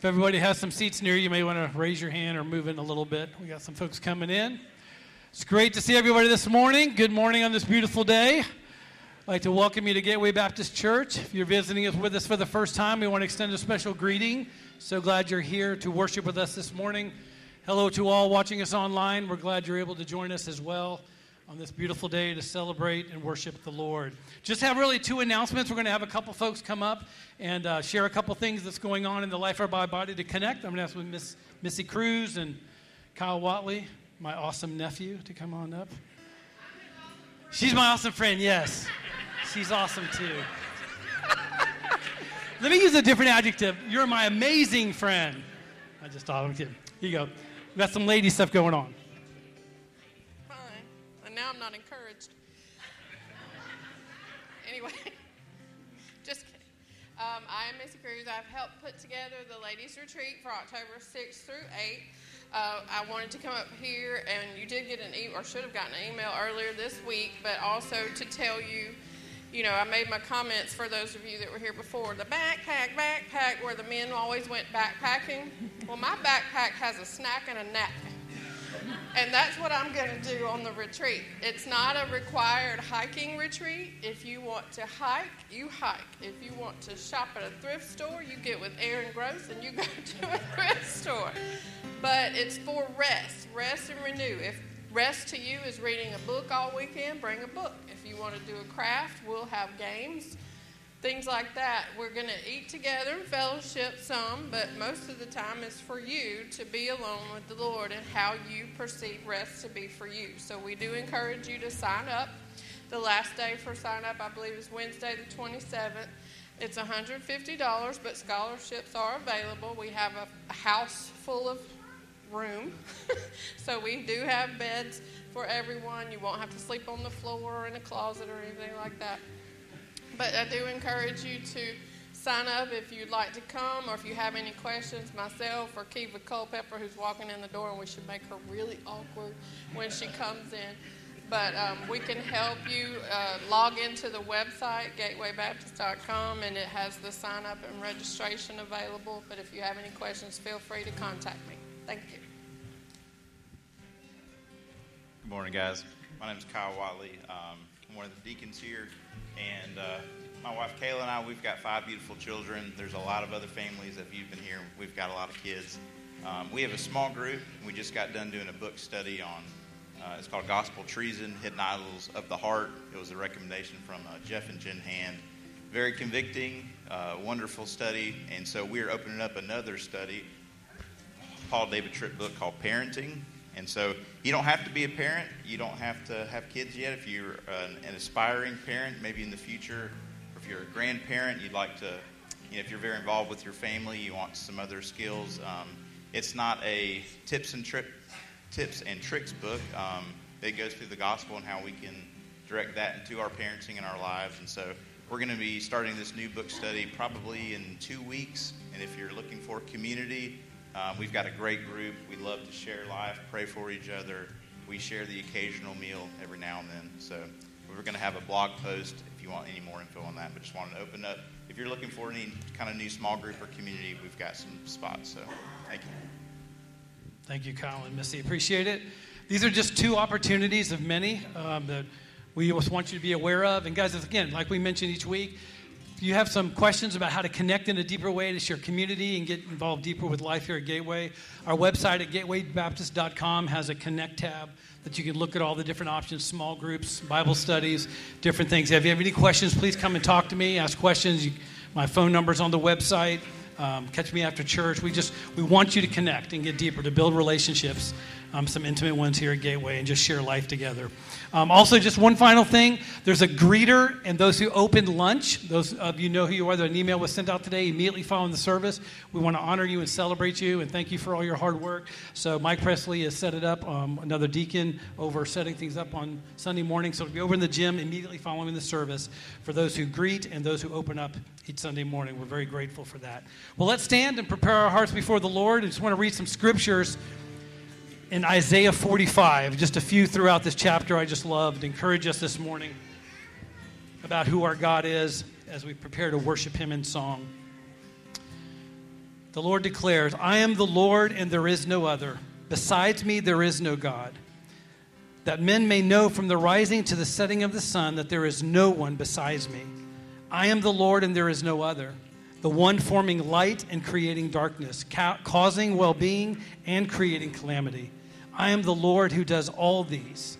If everybody has some seats near you, you may want to raise your hand or move in a little bit. We got some folks coming in. It's great to see everybody this morning. Good morning on this beautiful day. I'd like to welcome you to Gateway Baptist Church. If you're visiting us with us for the first time, we want to extend a special greeting. So glad you're here to worship with us this morning. Hello to all watching us online. We're glad you're able to join us as well on this beautiful day to celebrate and worship the Lord. Just have really two announcements. We're going to have a couple folks come up and uh, share a couple things that's going on in the life of our body to connect. I'm going to ask Miss Missy Cruz and Kyle Watley, my awesome nephew, to come on up. She's my awesome friend, yes. She's awesome too. Let me use a different adjective. You're my amazing friend. I just thought I'm kidding. Here you go. We got some lady stuff going on. I'm not encouraged. anyway, just kidding. Um, I am Missy Cruz. I've helped put together the ladies' retreat for October 6th through 8th. Uh, I wanted to come up here, and you did get an email, or should have gotten an email earlier this week, but also to tell you, you know, I made my comments for those of you that were here before. The backpack, backpack, where the men always went backpacking. Well, my backpack has a snack and a napkin. And that's what I'm going to do on the retreat. It's not a required hiking retreat. If you want to hike, you hike. If you want to shop at a thrift store, you get with Aaron Gross and you go to a thrift store. But it's for rest, rest and renew. If rest to you is reading a book all weekend, bring a book. If you want to do a craft, we'll have games things like that. We're going to eat together and fellowship some, but most of the time it's for you to be alone with the Lord and how you perceive rest to be for you. So we do encourage you to sign up. The last day for sign up, I believe, is Wednesday the 27th. It's $150, but scholarships are available. We have a, house full of room. so we do have beds for everyone. You won't have to sleep on the floor or in a closet or anything like that. But I do encourage you to sign up if you'd like to come or if you have any questions. Myself or Kiva Culpepper, who's walking in the door, and we should make her really awkward when she comes in. But um, we can help you uh, log into the website, gatewaybaptist.com, and it has the sign up and registration available. But if you have any questions, feel free to contact me. Thank you. Good morning, guys. My name is Kyle Watley. Um, I'm one of the deacons here. And uh, my wife Kayla and I, we've got five beautiful children. There's a lot of other families that you've been here. We've got a lot of kids. Um, we have a small group. We just got done doing a book study on. Uh, it's called Gospel Treason: Hidden Idols of the Heart. It was a recommendation from uh, Jeff and Jen Hand. Very convicting, uh, wonderful study. And so we're opening up another study, Paul David Tripp book called Parenting. And so you don't have to be a parent. You don't have to have kids yet. If you're an, an aspiring parent, maybe in the future, or if you're a grandparent, you'd like to, you know, if you're very involved with your family, you want some other skills. Um, it's not a tips and trip, tips and tricks book. Um, it goes through the gospel and how we can direct that into our parenting and our lives. And so we're going to be starting this new book study probably in two weeks. And if you're looking for community, um, we've got a great group. We love to share life, pray for each other. We share the occasional meal every now and then. So we're going to have a blog post if you want any more info on that. But just wanted to open up. If you're looking for any kind of new small group or community, we've got some spots. So thank you. Thank you, Kyle and Missy. Appreciate it. These are just two opportunities of many um, that we just want you to be aware of. And guys, again, like we mentioned each week, if you have some questions about how to connect in a deeper way to your community and get involved deeper with life here at Gateway, our website at gatewaybaptist.com has a connect tab that you can look at all the different options small groups, Bible studies, different things. If you have any questions, please come and talk to me, ask questions. You, my phone number's on the website. Um, catch me after church. We just we want you to connect and get deeper to build relationships, um, some intimate ones here at Gateway, and just share life together. Um, also, just one final thing there's a greeter and those who opened lunch. Those of you know who you are. That an email was sent out today immediately following the service. We want to honor you and celebrate you and thank you for all your hard work. So, Mike Presley has set it up, um, another deacon over setting things up on Sunday morning. So, it'll be over in the gym immediately following the service for those who greet and those who open up each Sunday morning. We're very grateful for that. Well, let's stand and prepare our hearts before the Lord. I just want to read some scriptures in Isaiah 45, just a few throughout this chapter I just loved. Encourage us this morning about who our God is as we prepare to worship Him in song. The Lord declares, I am the Lord and there is no other. Besides me, there is no God. That men may know from the rising to the setting of the sun that there is no one besides me. I am the Lord and there is no other. The one forming light and creating darkness, ca- causing well being and creating calamity. I am the Lord who does all these.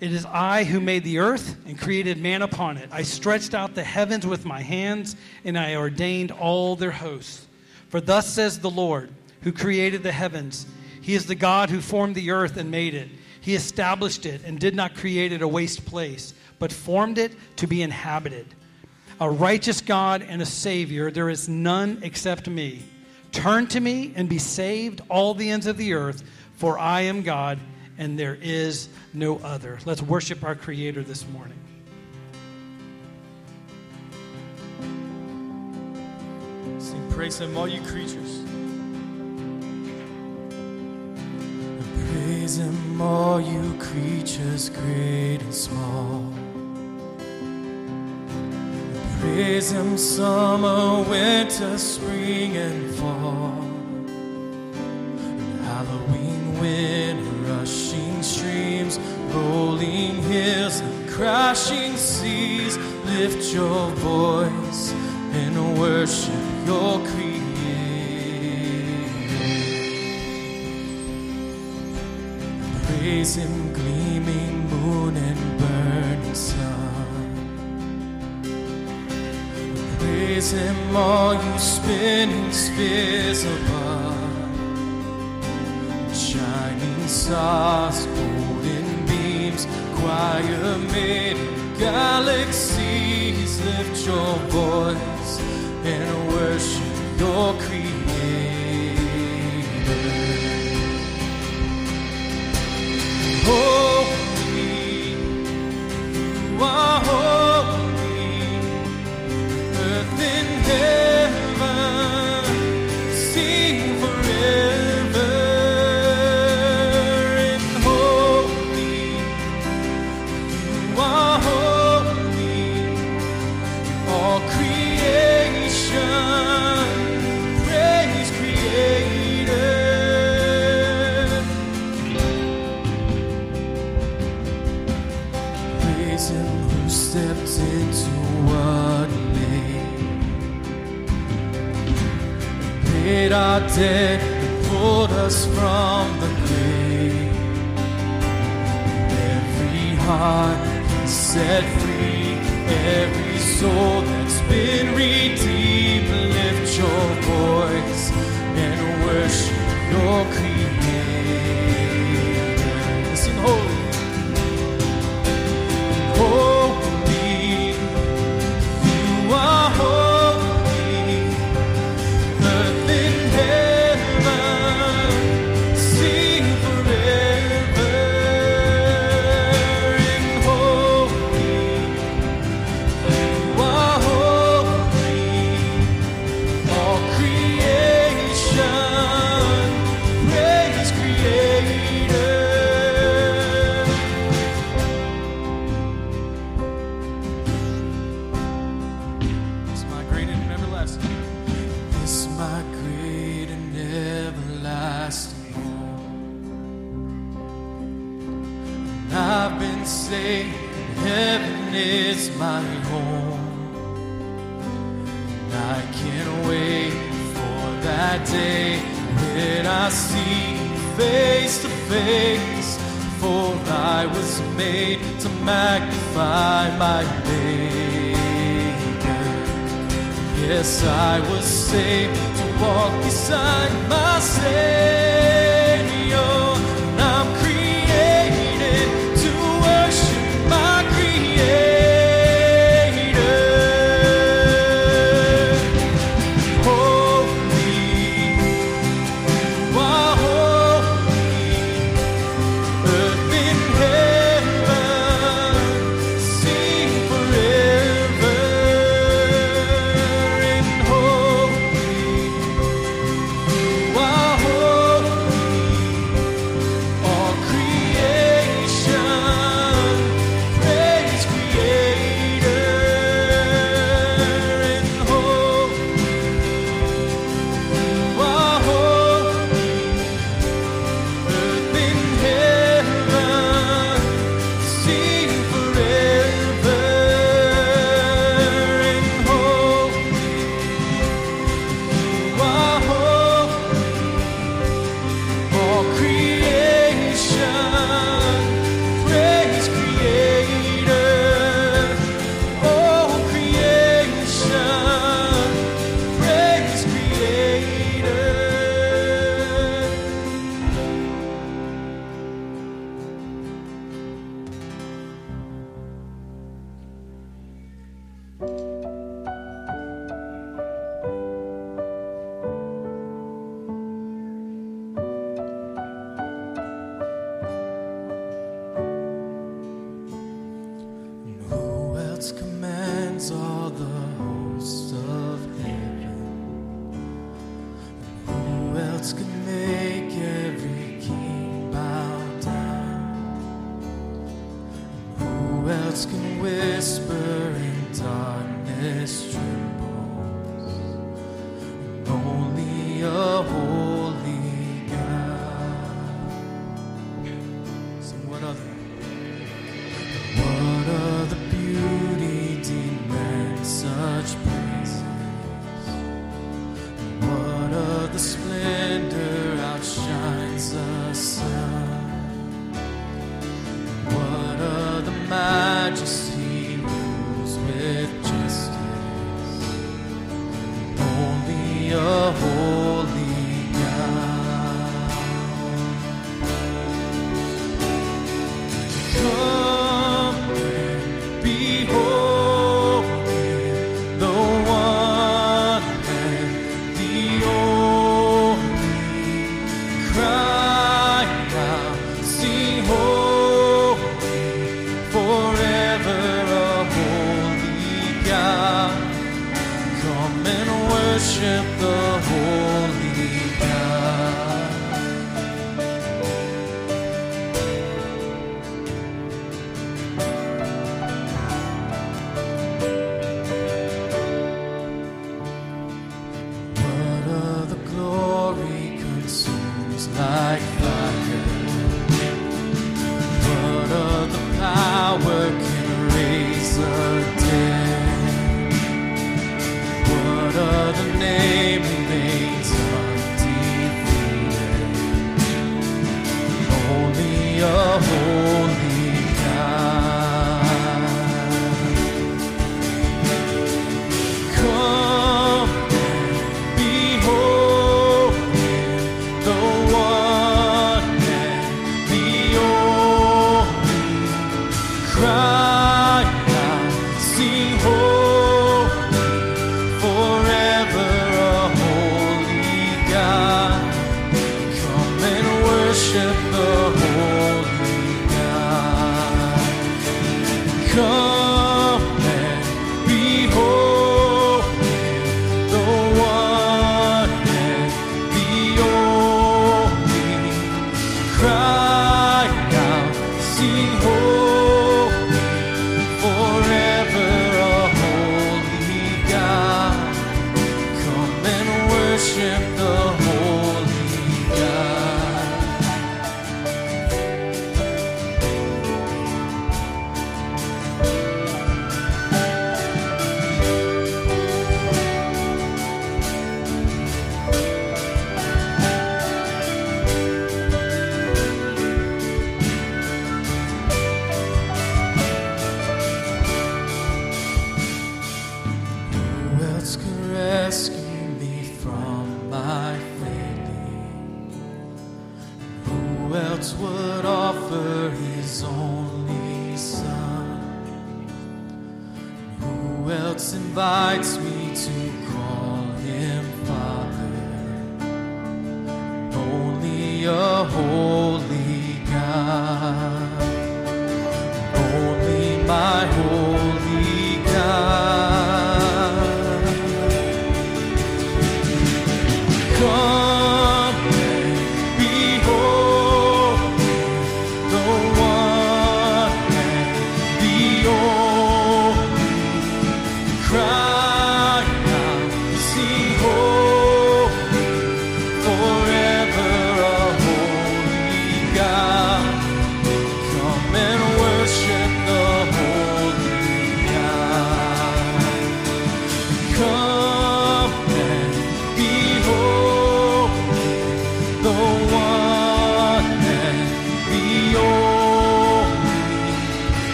It is I who made the earth and created man upon it. I stretched out the heavens with my hands, and I ordained all their hosts. For thus says the Lord, who created the heavens He is the God who formed the earth and made it. He established it and did not create it a waste place, but formed it to be inhabited. A righteous God and a Savior, there is none except me. Turn to me and be saved, all the ends of the earth, for I am God and there is no other. Let's worship our Creator this morning. Sing praise Him, all you creatures. Praise Him, all you creatures, great and small. Praise Him, summer, winter, spring, and fall. And Halloween, winter, rushing streams, rolling hills, and crashing seas. Lift your voice and worship your Creator. Praise Him, gleaming moon and burning sun. Praise Him, all you spinning spheres above. Stars, golden beams, choir maiden, galaxies. Lift your voice and worship your Been saved. Heaven is my home. And I can't wait for that day when I see face to face. For I was made to magnify my Maker. Yes, I was saved to walk beside my Savior.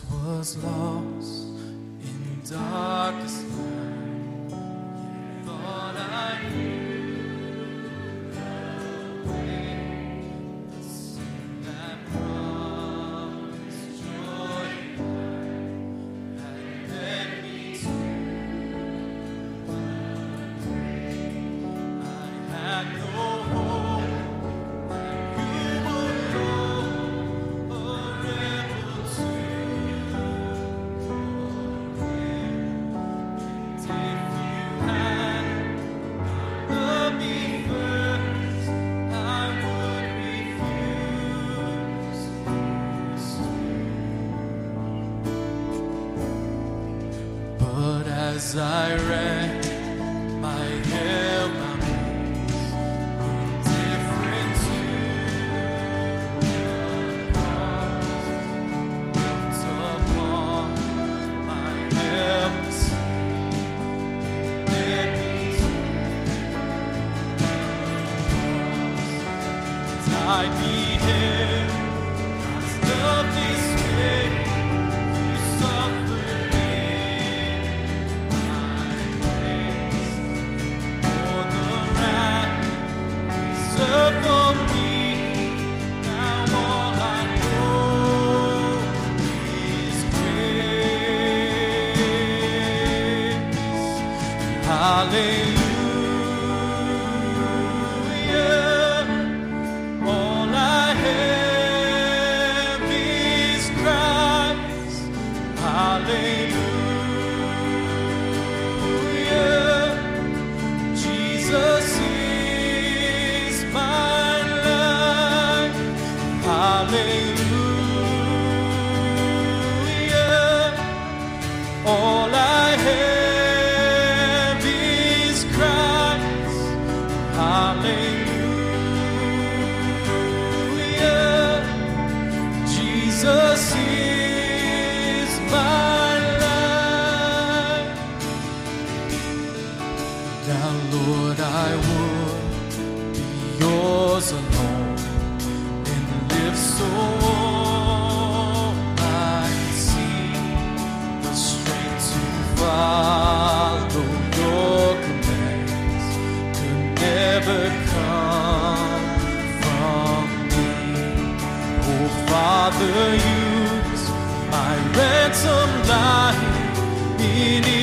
was lost in darkness. as I ran. the use my ransom life beneath.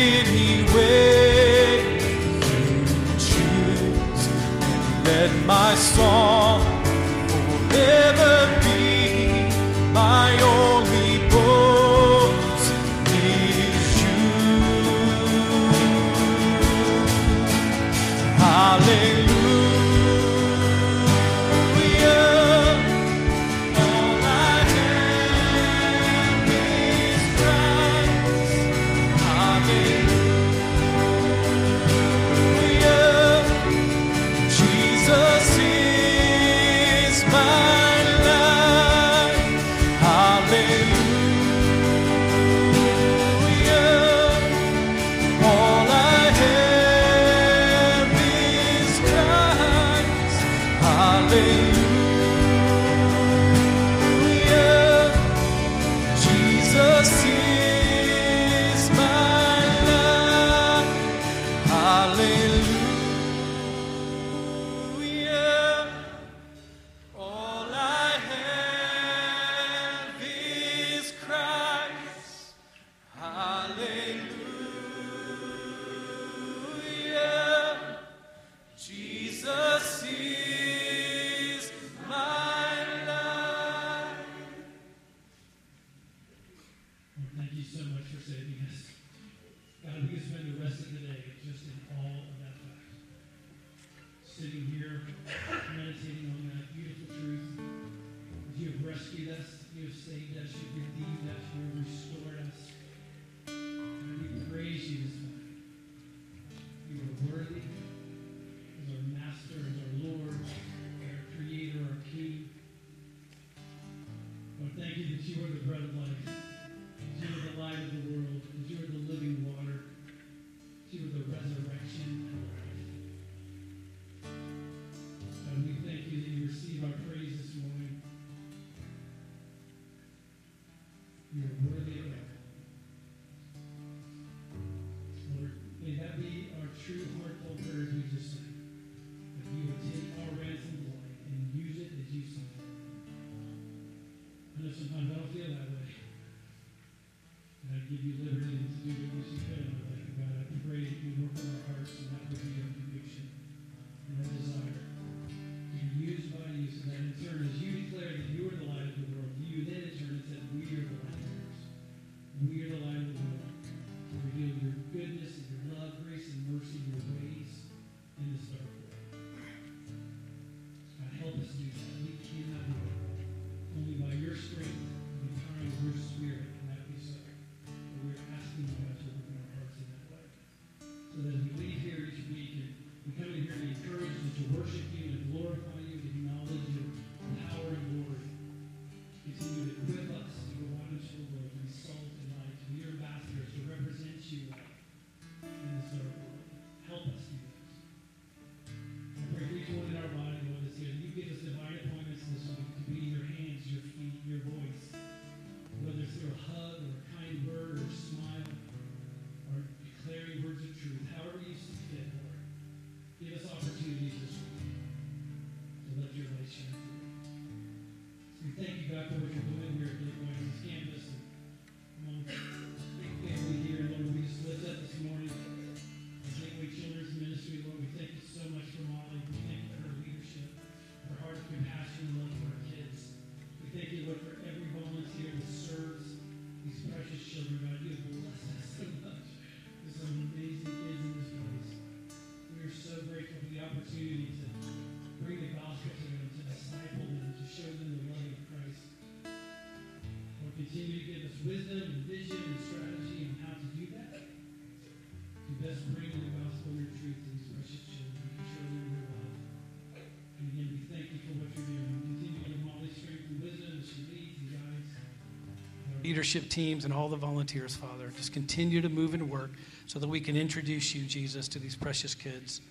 Leadership teams and all the volunteers, Father. Just continue to move and work so that we can introduce you, Jesus, to these precious kids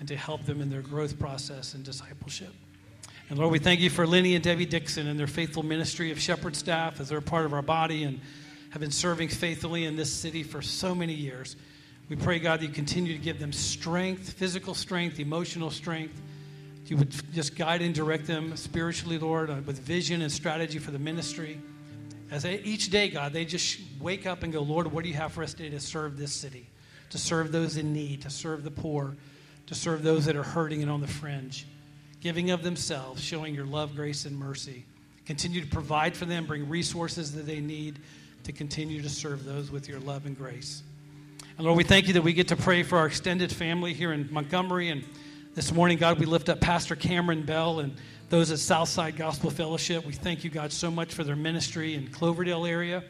and to help them in their growth process and discipleship. And Lord, we thank you for Lenny and Debbie Dixon and their faithful ministry of shepherd staff as they're a part of our body and have been serving faithfully in this city for so many years. We pray, God, that you continue to give them strength, physical strength, emotional strength. You would just guide and direct them spiritually, Lord, uh, with vision and strategy for the ministry. As they, each day, God, they just wake up and go, Lord, what do you have for us today to serve this city, to serve those in need, to serve the poor, to serve those that are hurting and on the fringe, giving of themselves, showing your love, grace, and mercy. Continue to provide for them, bring resources that they need to continue to serve those with your love and grace. And Lord, we thank you that we get to pray for our extended family here in Montgomery. And this morning, God, we lift up Pastor Cameron Bell and those at Southside Gospel Fellowship. We thank you, God, so much for their ministry in Cloverdale area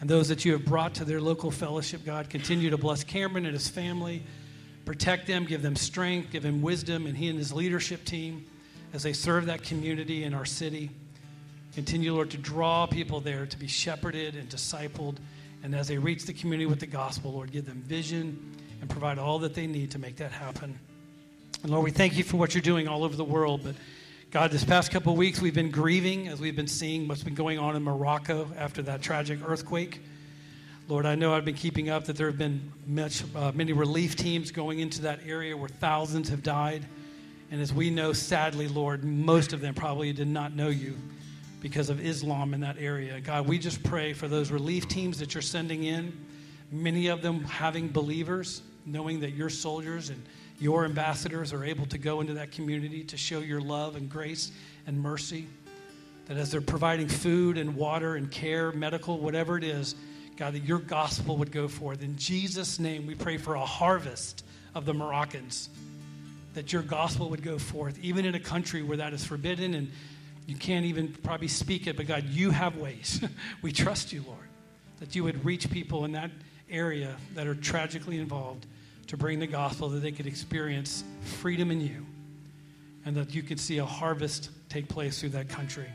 and those that you have brought to their local fellowship. God, continue to bless Cameron and his family, protect them, give them strength, give him wisdom, and he and his leadership team as they serve that community in our city. Continue, Lord, to draw people there to be shepherded and discipled. And as they reach the community with the gospel, Lord, give them vision and provide all that they need to make that happen. And Lord, we thank you for what you're doing all over the world. But God, this past couple weeks, we've been grieving as we've been seeing what's been going on in Morocco after that tragic earthquake. Lord, I know I've been keeping up that there have been much, uh, many relief teams going into that area where thousands have died. And as we know, sadly, Lord, most of them probably did not know you because of Islam in that area. God, we just pray for those relief teams that you're sending in, many of them having believers, knowing that you're soldiers and your ambassadors are able to go into that community to show your love and grace and mercy. That as they're providing food and water and care, medical, whatever it is, God, that your gospel would go forth. In Jesus' name, we pray for a harvest of the Moroccans, that your gospel would go forth, even in a country where that is forbidden and you can't even probably speak it, but God, you have ways. we trust you, Lord, that you would reach people in that area that are tragically involved to bring the gospel that they could experience freedom in you and that you could see a harvest take place through that country.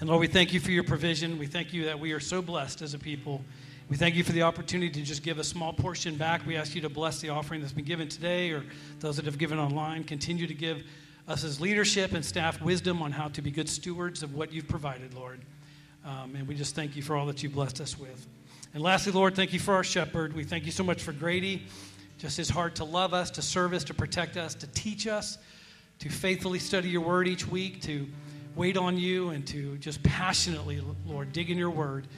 And Lord, we thank you for your provision. We thank you that we are so blessed as a people. We thank you for the opportunity to just give a small portion back. We ask you to bless the offering that's been given today or those that have given online. Continue to give us as leadership and staff wisdom on how to be good stewards of what you've provided, Lord. Um, and we just thank you for all that you've blessed us with. And lastly, Lord, thank you for our shepherd. We thank you so much for Grady, just his heart to love us, to serve us, to protect us, to teach us, to faithfully study your word each week, to wait on you, and to just passionately, Lord, dig in your word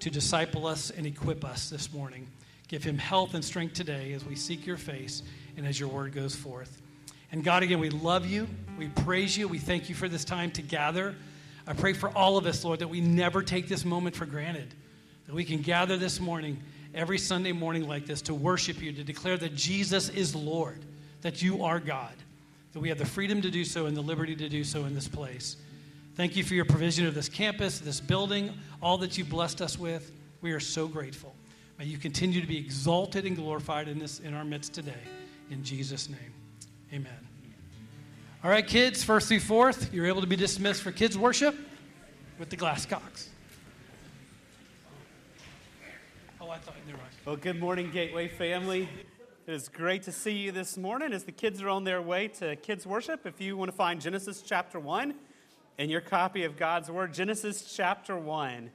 to disciple us and equip us this morning. Give him health and strength today as we seek your face and as your word goes forth. And God, again, we love you. We praise you. We thank you for this time to gather. I pray for all of us, Lord, that we never take this moment for granted, that we can gather this morning, every Sunday morning like this, to worship you, to declare that Jesus is Lord, that you are God, that we have the freedom to do so and the liberty to do so in this place. Thank you for your provision of this campus, this building, all that you've blessed us with. We are so grateful. May you continue to be exalted and glorified in this in our midst today. In Jesus' name. Amen. All right, kids, first through fourth, you're able to be dismissed for kids' worship with the Glasscocks. Oh, Mind. Well, good morning, Gateway family. It is great to see you this morning as the kids are on their way to kids' worship. If you want to find Genesis chapter 1 in your copy of God's Word, Genesis chapter 1.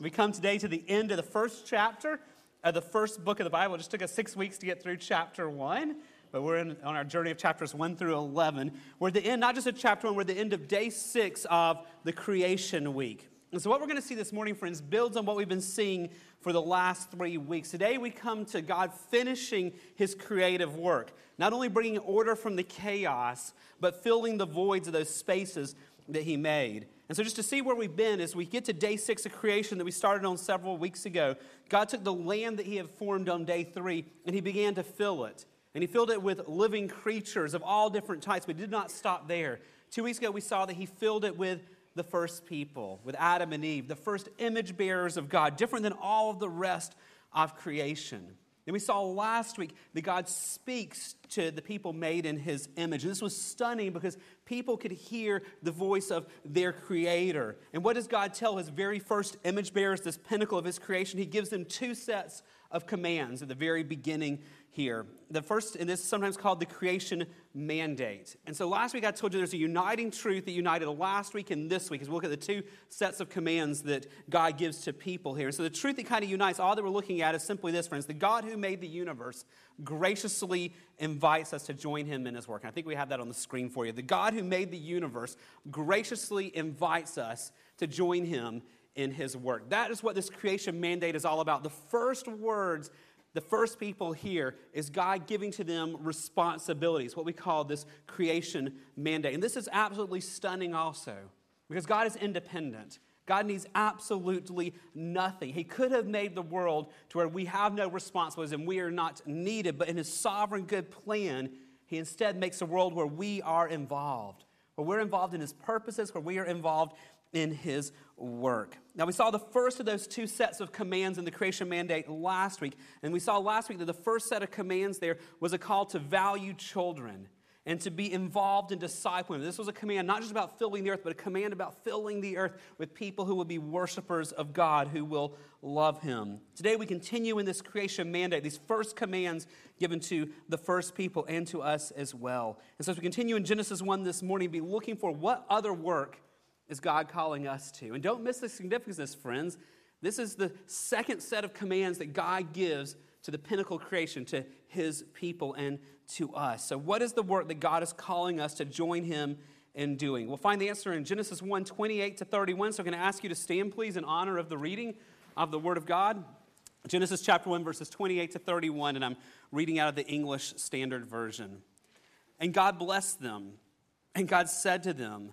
We come today to the end of the first chapter of the first book of the Bible. It just took us six weeks to get through chapter 1 but we're in, on our journey of chapters 1 through 11. We're at the end, not just of chapter 1, we're at the end of day 6 of the creation week. And so, what we're going to see this morning, friends, builds on what we've been seeing for the last three weeks. Today, we come to God finishing his creative work, not only bringing order from the chaos, but filling the voids of those spaces that he made. And so, just to see where we've been, as we get to day six of creation that we started on several weeks ago, God took the land that he had formed on day three and he began to fill it. And he filled it with living creatures of all different types, but did not stop there. Two weeks ago, we saw that he filled it with the first people, with Adam and Eve, the first image bearers of God, different than all of the rest of creation. And we saw last week that God speaks to the people made in his image. And this was stunning because people could hear the voice of their creator. And what does God tell his very first image bearers, this pinnacle of his creation? He gives them two sets of commands at the very beginning here. The first, and this is sometimes called the creation mandate. And so last week I told you there's a uniting truth that united last week and this week as we look at the two sets of commands that God gives to people here. So the truth that kind of unites all that we're looking at is simply this, friends. The God who made the universe graciously invites us to join him in his work. And I think we have that on the screen for you. The God who made the universe graciously invites us to join him in his work. That is what this creation mandate is all about. The first words the first people here is God giving to them responsibilities, what we call this creation mandate. And this is absolutely stunning also, because God is independent. God needs absolutely nothing. He could have made the world to where we have no responsibilities and we are not needed, but in His sovereign good plan, He instead makes a world where we are involved, where we're involved in His purposes, where we are involved in his work. Now, we saw the first of those two sets of commands in the creation mandate last week. And we saw last week that the first set of commands there was a call to value children and to be involved in discipling. This was a command not just about filling the earth, but a command about filling the earth with people who will be worshipers of God, who will love Him. Today, we continue in this creation mandate, these first commands given to the first people and to us as well. And so, as we continue in Genesis 1 this morning, be looking for what other work is God calling us to? And don't miss the significance of this, friends. This is the second set of commands that God gives to the pinnacle creation, to his people, and to us. So, what is the work that God is calling us to join him in doing? We'll find the answer in Genesis 1 28 to 31. So, I'm going to ask you to stand, please, in honor of the reading of the Word of God. Genesis chapter 1, verses 28 to 31, and I'm reading out of the English Standard Version. And God blessed them, and God said to them,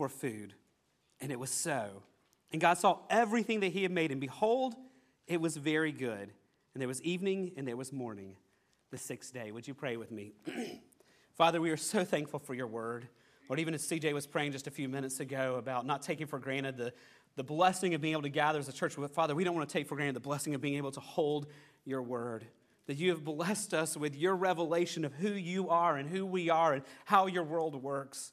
for food. And it was so. And God saw everything that He had made, and behold, it was very good. And there was evening and there was morning, the sixth day. Would you pray with me? Father, we are so thankful for your word. Lord, even as CJ was praying just a few minutes ago about not taking for granted the the blessing of being able to gather as a church. Father, we don't want to take for granted the blessing of being able to hold your word. That you have blessed us with your revelation of who you are and who we are and how your world works.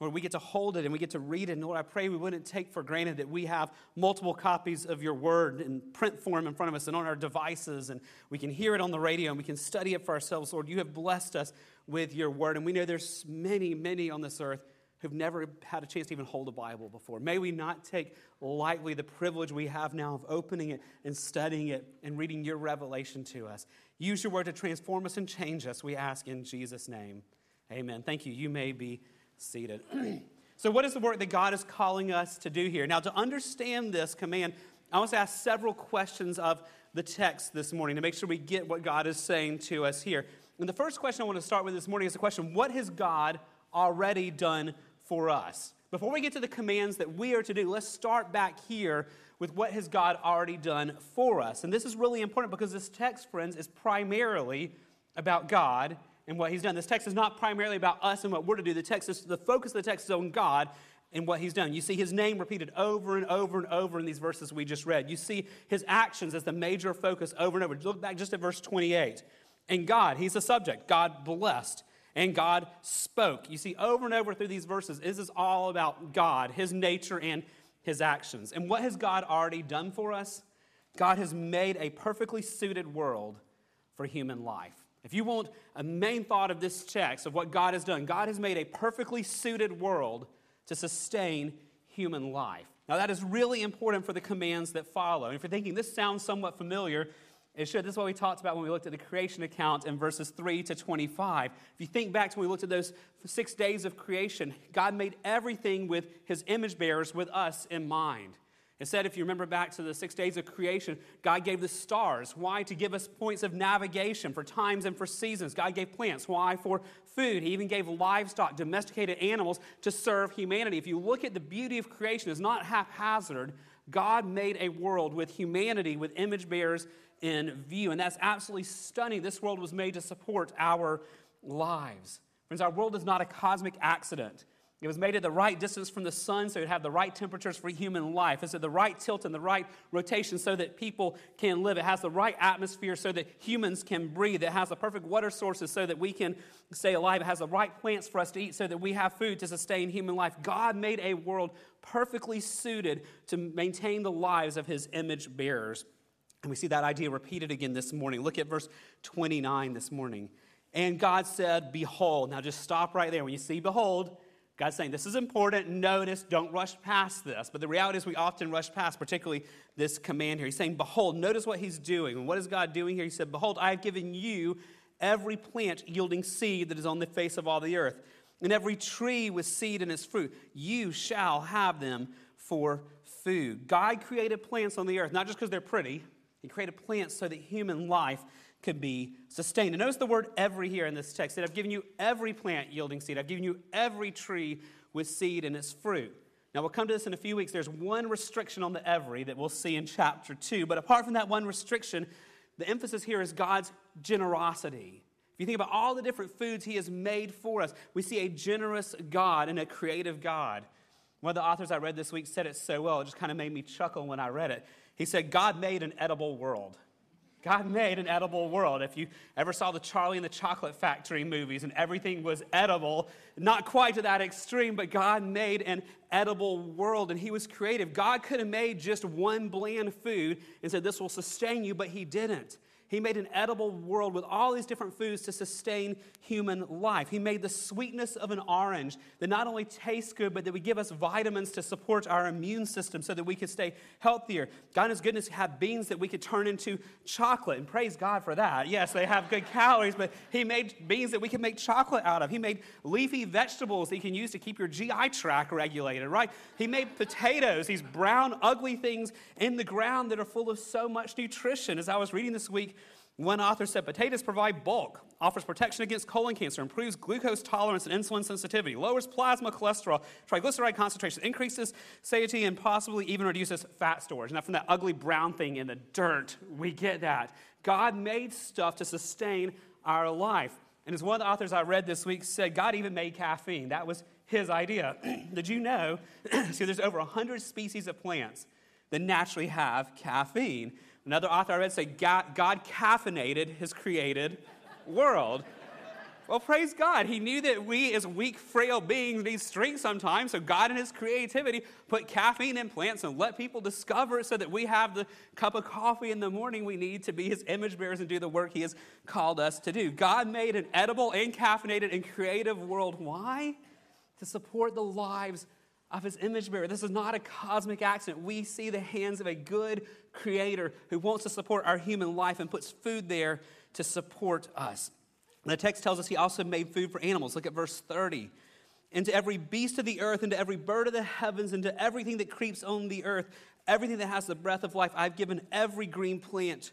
Lord, we get to hold it and we get to read it. And Lord, I pray we wouldn't take for granted that we have multiple copies of your word in print form in front of us and on our devices, and we can hear it on the radio and we can study it for ourselves. Lord, you have blessed us with your word. And we know there's many, many on this earth who've never had a chance to even hold a Bible before. May we not take lightly the privilege we have now of opening it and studying it and reading your revelation to us. Use your word to transform us and change us, we ask in Jesus' name. Amen. Thank you. You may be seated. so, what is the work that God is calling us to do here? Now, to understand this command, I want to ask several questions of the text this morning to make sure we get what God is saying to us here. And the first question I want to start with this morning is the question What has God already done for us? Before we get to the commands that we are to do, let's start back here with what has God already done for us. And this is really important because this text, friends, is primarily about God and what he's done. This text is not primarily about us and what we're to do. The text is the focus of the text is on God and what he's done. You see his name repeated over and over and over in these verses we just read. You see his actions as the major focus over and over. Look back just at verse 28. And God, he's the subject. God blessed and God spoke. You see, over and over through these verses, this is all about God, his nature, and his actions. And what has God already done for us? God has made a perfectly suited world for human life. If you want a main thought of this text, of what God has done, God has made a perfectly suited world to sustain human life. Now, that is really important for the commands that follow. And if you're thinking this sounds somewhat familiar, it should. This is what we talked about when we looked at the creation account in verses 3 to 25. If you think back to when we looked at those six days of creation, God made everything with his image bearers, with us in mind. Said, if you remember back to the six days of creation, God gave the stars. Why? To give us points of navigation for times and for seasons. God gave plants. Why? For food. He even gave livestock, domesticated animals to serve humanity. If you look at the beauty of creation, it's not haphazard. God made a world with humanity, with image bearers in view. And that's absolutely stunning. This world was made to support our lives. Friends, our world is not a cosmic accident. It was made at the right distance from the sun so it would have the right temperatures for human life. It's at the right tilt and the right rotation so that people can live. It has the right atmosphere so that humans can breathe. It has the perfect water sources so that we can stay alive. It has the right plants for us to eat so that we have food to sustain human life. God made a world perfectly suited to maintain the lives of his image bearers. And we see that idea repeated again this morning. Look at verse 29 this morning. And God said, Behold. Now just stop right there. When you see behold, God's saying, This is important. Notice, don't rush past this. But the reality is, we often rush past, particularly this command here. He's saying, Behold, notice what he's doing. And what is God doing here? He said, Behold, I have given you every plant yielding seed that is on the face of all the earth, and every tree with seed in its fruit. You shall have them for food. God created plants on the earth, not just because they're pretty, he created plants so that human life could be sustained. And notice the word every here in this text. That I've given you every plant yielding seed. I've given you every tree with seed in its fruit. Now, we'll come to this in a few weeks. There's one restriction on the every that we'll see in chapter 2. But apart from that one restriction, the emphasis here is God's generosity. If you think about all the different foods He has made for us, we see a generous God and a creative God. One of the authors I read this week said it so well, it just kind of made me chuckle when I read it. He said, God made an edible world. God made an edible world. If you ever saw the Charlie and the Chocolate Factory movies and everything was edible, not quite to that extreme, but God made an edible world and He was creative. God could have made just one bland food and said, This will sustain you, but He didn't. He made an edible world with all these different foods to sustain human life. He made the sweetness of an orange that not only tastes good, but that would give us vitamins to support our immune system so that we could stay healthier. God in His goodness had beans that we could turn into chocolate, and praise God for that. Yes, they have good calories, but He made beans that we can make chocolate out of. He made leafy vegetables that you can use to keep your GI tract regulated, right? He made potatoes, these brown, ugly things in the ground that are full of so much nutrition. As I was reading this week, one author said potatoes provide bulk, offers protection against colon cancer, improves glucose tolerance and insulin sensitivity, lowers plasma cholesterol, triglyceride concentration, increases satiety, and possibly even reduces fat storage. Now, from that ugly brown thing in the dirt, we get that. God made stuff to sustain our life. And as one of the authors I read this week said, God even made caffeine. That was his idea. Did you know? see, there's over 100 species of plants that naturally have caffeine. Another author I read said, God, God caffeinated his created world. Well, praise God. He knew that we, as weak, frail beings, need strength sometimes. So, God, in His creativity, put caffeine in plants and let people discover it so that we have the cup of coffee in the morning we need to be His image bearers and do the work He has called us to do. God made an edible and caffeinated and creative world. Why? To support the lives of His image bearer. This is not a cosmic accident. We see the hands of a good creator who wants to support our human life and puts food there to support us. The text tells us he also made food for animals. Look at verse 30. And to every beast of the earth, and to every bird of the heavens, and to everything that creeps on the earth, everything that has the breath of life, I've given every green plant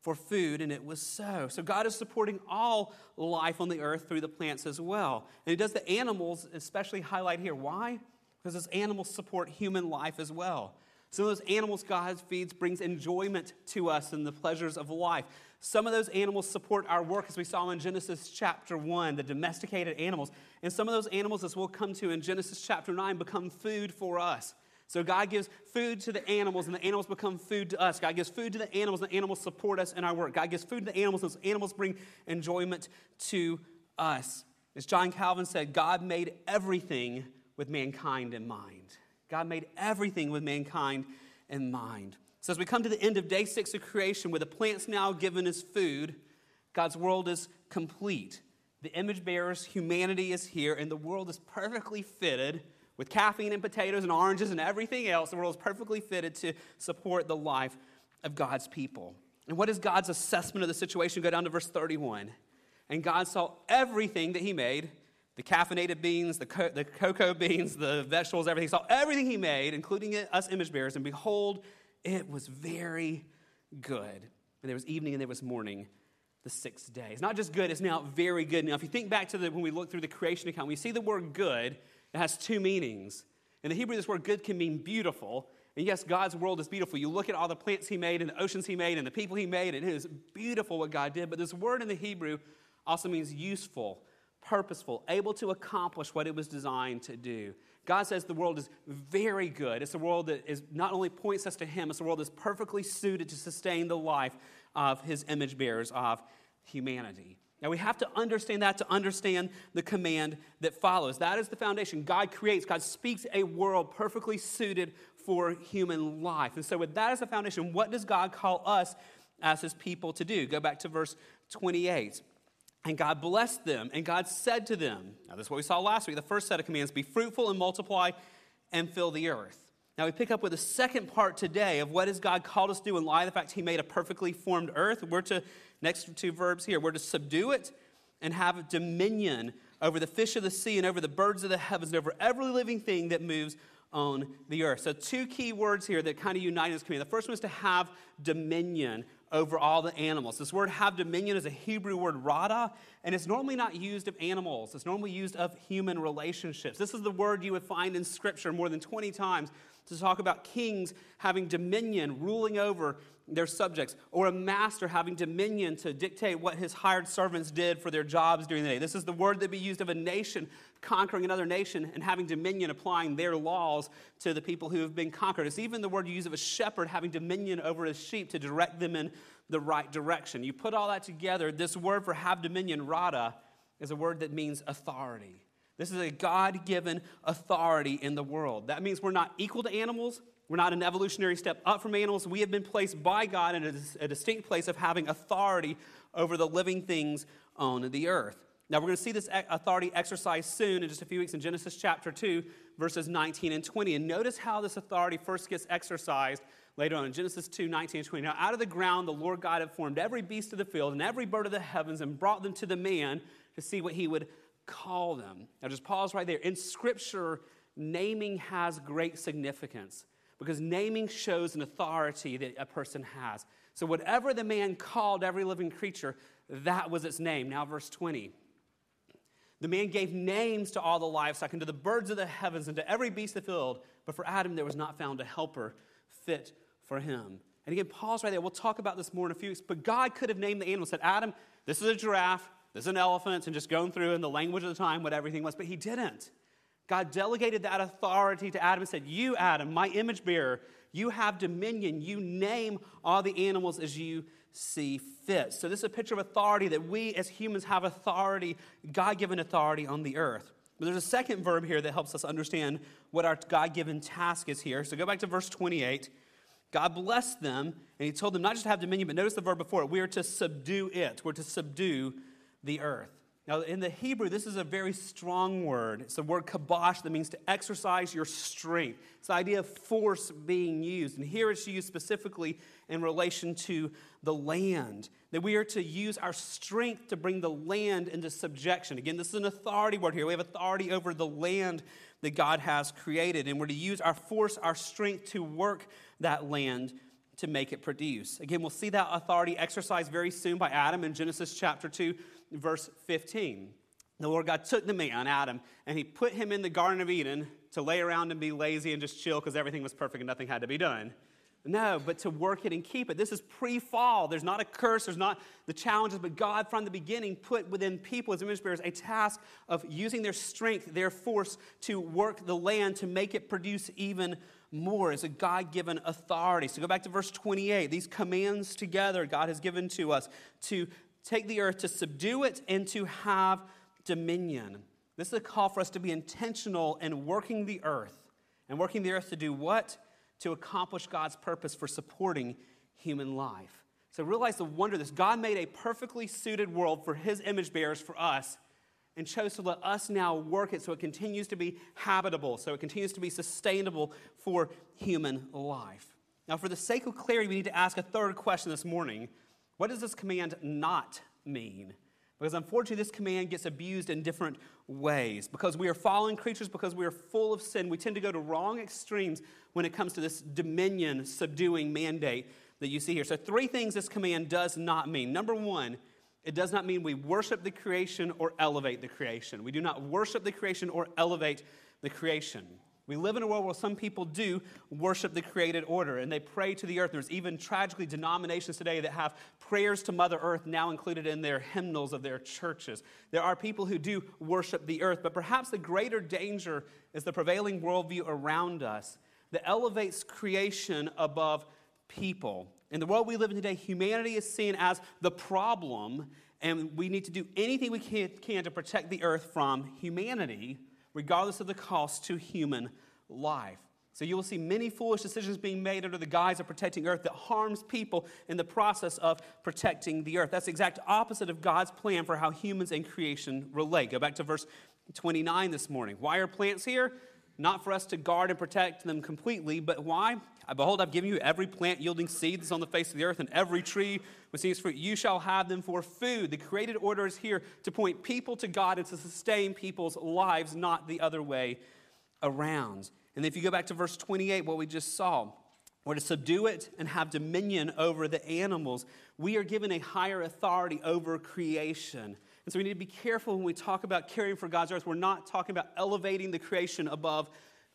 for food, and it was so. So God is supporting all life on the earth through the plants as well. And he does the animals, especially highlight here. Why? Because those animals support human life as well. Some of those animals God feeds brings enjoyment to us and the pleasures of life. Some of those animals support our work, as we saw in Genesis chapter 1, the domesticated animals. And some of those animals, as we'll come to in Genesis chapter 9, become food for us. So God gives food to the animals, and the animals become food to us. God gives food to the animals, and the animals support us in our work. God gives food to the animals, and those animals bring enjoyment to us. As John Calvin said, God made everything with mankind in mind. God made everything with mankind in mind. So, as we come to the end of day six of creation, where the plant's now given as food, God's world is complete. The image bearers, humanity is here, and the world is perfectly fitted with caffeine and potatoes and oranges and everything else. The world is perfectly fitted to support the life of God's people. And what is God's assessment of the situation? Go down to verse 31. And God saw everything that He made the caffeinated beans, the, co- the cocoa beans, the vegetables, everything. He saw everything He made, including us image bearers, and behold, it was very good. And there was evening and there was morning the sixth day. It's not just good, it's now very good. Now, if you think back to the, when we look through the creation account, we see the word good, it has two meanings. In the Hebrew, this word good can mean beautiful. And yes, God's world is beautiful. You look at all the plants He made and the oceans He made and the people He made, and it is beautiful what God did. But this word in the Hebrew also means useful, purposeful, able to accomplish what it was designed to do. God says the world is very good. It's a world that is not only points us to Him, it's a world that's perfectly suited to sustain the life of His image bearers, of humanity. Now, we have to understand that to understand the command that follows. That is the foundation. God creates, God speaks a world perfectly suited for human life. And so, with that as the foundation, what does God call us as His people to do? Go back to verse 28. And God blessed them, and God said to them, now this is what we saw last week, the first set of commands be fruitful and multiply and fill the earth. Now we pick up with the second part today of what has God called us to do in light of the fact He made a perfectly formed earth. We're to, next two verbs here, we're to subdue it and have dominion over the fish of the sea and over the birds of the heavens and over every living thing that moves on the earth. So, two key words here that kind of unite this command. The first one is to have dominion over all the animals. This word have dominion is a Hebrew word rada, and it's normally not used of animals. It's normally used of human relationships. This is the word you would find in Scripture more than 20 times to talk about kings having dominion, ruling over their subjects, or a master having dominion to dictate what his hired servants did for their jobs during the day. This is the word that be used of a nation conquering another nation and having dominion, applying their laws to the people who have been conquered. It's even the word you use of a shepherd having dominion over his sheep to direct them in the right direction. You put all that together, this word for have dominion, rada, is a word that means authority. This is a God given authority in the world. That means we're not equal to animals. We're not an evolutionary step up from animals. We have been placed by God in a, a distinct place of having authority over the living things on the earth. Now, we're going to see this authority exercised soon in just a few weeks in Genesis chapter 2, verses 19 and 20. And notice how this authority first gets exercised later on in Genesis 2, 19 and 20. Now, out of the ground, the Lord God had formed every beast of the field and every bird of the heavens and brought them to the man to see what he would call them. Now, just pause right there. In Scripture, naming has great significance because naming shows an authority that a person has. So, whatever the man called every living creature, that was its name. Now, verse 20. The man gave names to all the livestock and to the birds of the heavens and to every beast of the field, but for Adam there was not found a helper fit for him. And again, pause right there. We'll talk about this more in a few weeks. But God could have named the animals, said, Adam, this is a giraffe, this is an elephant, and just going through in the language of the time what everything was, but he didn't. God delegated that authority to Adam and said, You, Adam, my image bearer, you have dominion. You name all the animals as you see fit. So, this is a picture of authority that we as humans have authority, God given authority on the earth. But there's a second verb here that helps us understand what our God given task is here. So, go back to verse 28. God blessed them, and He told them not just to have dominion, but notice the verb before it. We are to subdue it, we're to subdue the earth. Now, in the Hebrew, this is a very strong word. It's the word kabash that means to exercise your strength. It's the idea of force being used. And here it's used specifically in relation to the land, that we are to use our strength to bring the land into subjection. Again, this is an authority word here. We have authority over the land that God has created, and we're to use our force, our strength to work that land to make it produce. Again, we'll see that authority exercised very soon by Adam in Genesis chapter 2 verse 15. The Lord God took the man, Adam, and he put him in the Garden of Eden to lay around and be lazy and just chill because everything was perfect and nothing had to be done. No, but to work it and keep it. This is pre fall. There's not a curse, there's not the challenges, but God from the beginning put within people as image bearers a task of using their strength, their force to work the land to make it produce even more as a God given authority. So go back to verse 28. These commands together God has given to us to take the earth, to subdue it, and to have dominion. This is a call for us to be intentional in working the earth. And working the earth to do what? To accomplish God's purpose for supporting human life. So realize the wonder of this. God made a perfectly suited world for his image bearers, for us, and chose to let us now work it so it continues to be habitable, so it continues to be sustainable for human life. Now, for the sake of clarity, we need to ask a third question this morning what does this command not mean? Because unfortunately, this command gets abused in different ways. Because we are fallen creatures, because we are full of sin, we tend to go to wrong extremes when it comes to this dominion subduing mandate that you see here. So, three things this command does not mean. Number one, it does not mean we worship the creation or elevate the creation. We do not worship the creation or elevate the creation. We live in a world where some people do worship the created order and they pray to the earth. There's even tragically denominations today that have prayers to Mother Earth now included in their hymnals of their churches. There are people who do worship the earth, but perhaps the greater danger is the prevailing worldview around us that elevates creation above people. In the world we live in today, humanity is seen as the problem, and we need to do anything we can, to protect the earth from humanity regardless of the cost to human life. So you will see many foolish decisions being made under the guise of protecting earth that harms people in the process of protecting the earth. That's the exact opposite of God's plan for how humans and creation relate. Go back to verse 29 this morning. Why are plants here? Not for us to guard and protect them completely, but why? Behold, I've given you every plant yielding seeds on the face of the earth, and every tree with seeds fruit. You shall have them for food. The created order is here to point people to God and to sustain people's lives, not the other way around. And if you go back to verse 28, what we just saw, we're to subdue it and have dominion over the animals. We are given a higher authority over creation. And so we need to be careful when we talk about caring for God's earth. We're not talking about elevating the creation above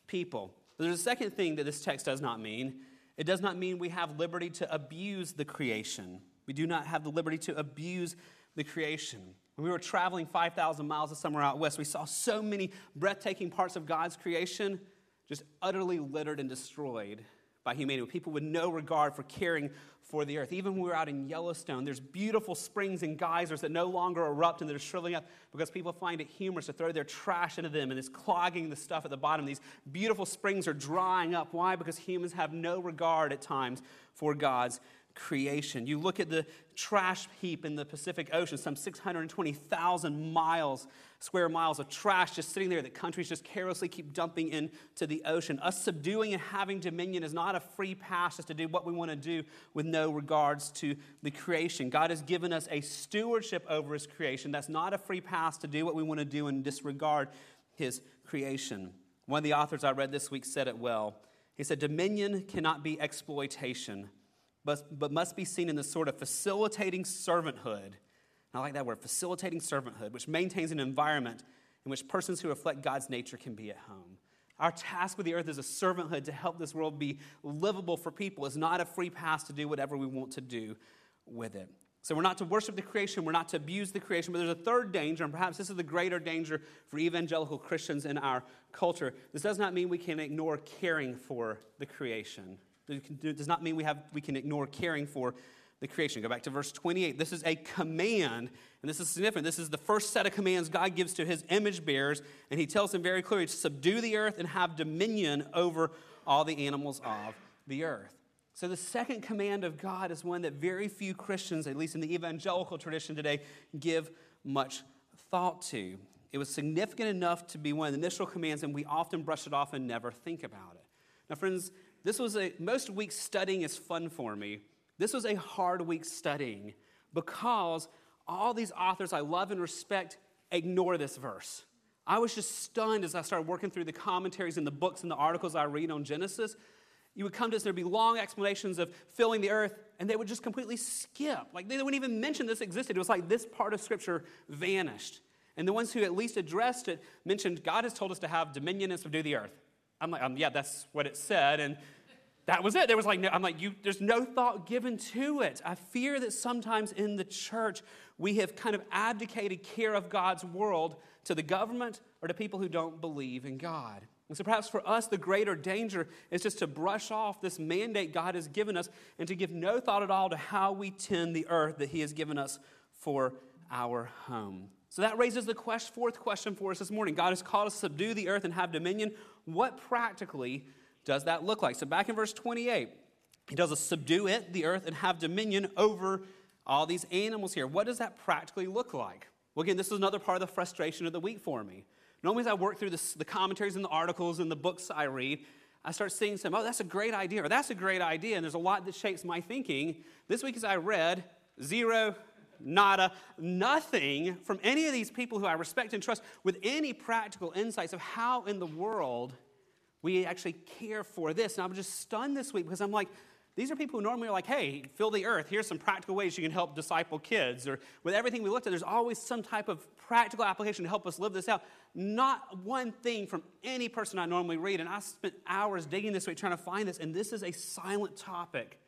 people. There's a second thing that this text does not mean. It does not mean we have liberty to abuse the creation. We do not have the liberty to abuse the creation. When we were traveling 5,000 miles of summer out west, we saw so many breathtaking parts of God's creation just utterly littered and destroyed by humanity. People with no regard for caring for the earth. Even when we were out in Yellowstone, there's beautiful springs and geysers that no longer erupt and they're shriveling up because people find it humorous to throw their trash into them and it's clogging the stuff at the bottom. These beautiful springs are drying up. Why? Because humans have no regard at times for God's creation. You look at the trash heap in the Pacific Ocean, some 620,000 miles, square miles of trash just sitting there that countries just carelessly keep dumping into the ocean. Us subduing and having dominion is not a free pass just to do what we want to do with no regards to the creation. God has given us a stewardship over his creation. That's not a free pass to do what we want to do and disregard his creation. One of the authors I read this week said it well. He said, Dominion cannot be exploitation but, but must be seen in the sort of facilitating servanthood. I like that word, facilitating servanthood, which maintains an environment in which persons who reflect God's nature can be at home. Our task with the earth is a servanthood to help this world be livable for people. It's not a free pass to do whatever we want to do with it. So we're not to worship the creation, we're not to abuse the creation, but there's a third danger, and perhaps this is the greater danger for evangelical Christians in our culture. This does not mean we can ignore caring for the creation. It does not mean we, have, we can ignore caring for the creation. Go back to verse 28. This is a command, and this is significant. This is the first set of commands God gives to his image bearers, and he tells them very clearly to subdue the earth and have dominion over all the animals of the earth. So, the second command of God is one that very few Christians, at least in the evangelical tradition today, give much thought to. It was significant enough to be one of the initial commands, and we often brush it off and never think about it. Now, friends, this was a, most weeks studying is fun for me. This was a hard week studying because all these authors I love and respect ignore this verse. I was just stunned as I started working through the commentaries and the books and the articles I read on Genesis you would come to this, there'd be long explanations of filling the earth, and they would just completely skip. Like they wouldn't even mention this existed. It was like this part of Scripture vanished. And the ones who at least addressed it mentioned God has told us to have dominion and subdue the earth. I'm like, um, yeah, that's what it said. And that was it. There was like, no, I'm like, you, there's no thought given to it. I fear that sometimes in the church, we have kind of abdicated care of God's world to the government or to people who don't believe in God. And so perhaps for us, the greater danger is just to brush off this mandate God has given us and to give no thought at all to how we tend the earth that He has given us for our home. So that raises the quest, fourth question for us this morning. God has called us to subdue the earth and have dominion. What practically does that look like? So back in verse 28, He does us subdue it, the earth, and have dominion over all these animals here. What does that practically look like? Well, again, this is another part of the frustration of the week for me. Normally, as I work through this, the commentaries and the articles and the books I read, I start seeing some, oh, that's a great idea, or that's a great idea, and there's a lot that shapes my thinking. This week, as I read, zero, nada, nothing from any of these people who I respect and trust with any practical insights of how in the world we actually care for this. And I'm just stunned this week because I'm like, these are people who normally are like, hey, fill the earth. Here's some practical ways you can help disciple kids. Or with everything we looked at, there's always some type of practical application to help us live this out. Not one thing from any person I normally read. And I spent hours digging this week trying to find this. And this is a silent topic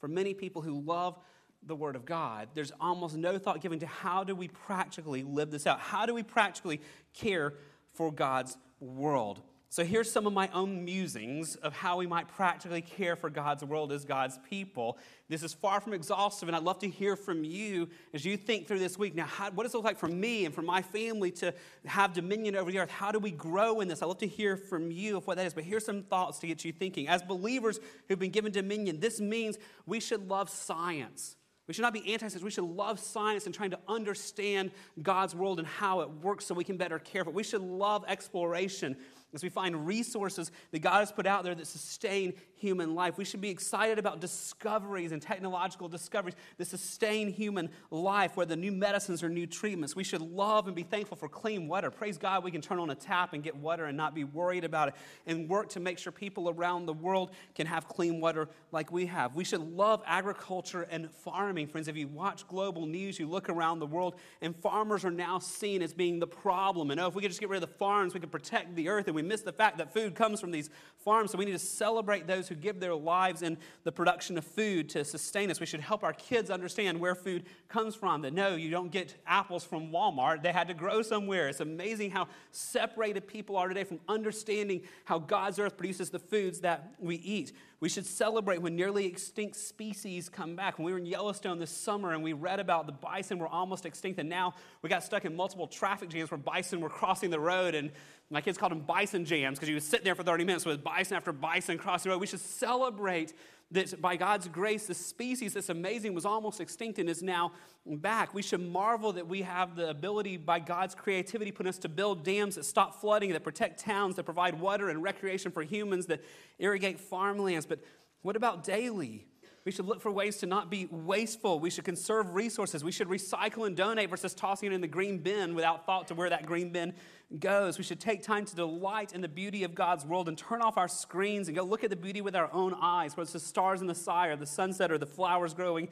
for many people who love the Word of God. There's almost no thought given to how do we practically live this out? How do we practically care for God's world? So here's some of my own musings of how we might practically care for God's world as God's people. This is far from exhaustive, and I'd love to hear from you as you think through this week. Now, how, what does it look like for me and for my family to have dominion over the earth? How do we grow in this? I'd love to hear from you of what that is, but here's some thoughts to get you thinking. As believers who've been given dominion, this means we should love science. We should not be anti science. We should love science and trying to understand God's world and how it works so we can better care for it. We should love exploration as we find resources that God has put out there that sustain human life. We should be excited about discoveries and technological discoveries that sustain human life, whether new medicines or new treatments. We should love and be thankful for clean water. Praise God, we can turn on a tap and get water and not be worried about it, and work to make sure people around the world can have clean water like we have. We should love agriculture and farming. Friends, if you watch global news, you look around the world, and farmers are now seen as being the problem. And oh, if we could just get rid of the farms, we could protect the earth, and we miss the fact that food comes from these farms. So we need to celebrate those who give their lives in the production of food to sustain us. We should help our kids understand where food comes from. That no, you don't get apples from Walmart, they had to grow somewhere. It's amazing how separated people are today from understanding how God's earth produces the foods that we eat. We should celebrate when nearly extinct species come back. When we were in Yellowstone this summer and we read about the bison were almost extinct, and now we got stuck in multiple traffic jams where bison were crossing the road, and my kids called them bison jams because you would sit there for 30 minutes with bison after bison crossing the road. We should celebrate that by God's grace, the species that's amazing was almost extinct and is now back. We should marvel that we have the ability, by God's creativity, put us to build dams that stop flooding, that protect towns, that provide water and recreation for humans, that irrigate farmlands. But what about daily? We should look for ways to not be wasteful. We should conserve resources. We should recycle and donate versus tossing it in the green bin without thought to where that green bin goes. We should take time to delight in the beauty of God's world and turn off our screens and go look at the beauty with our own eyes, whether it's the stars in the sky or the sunset or the flowers growing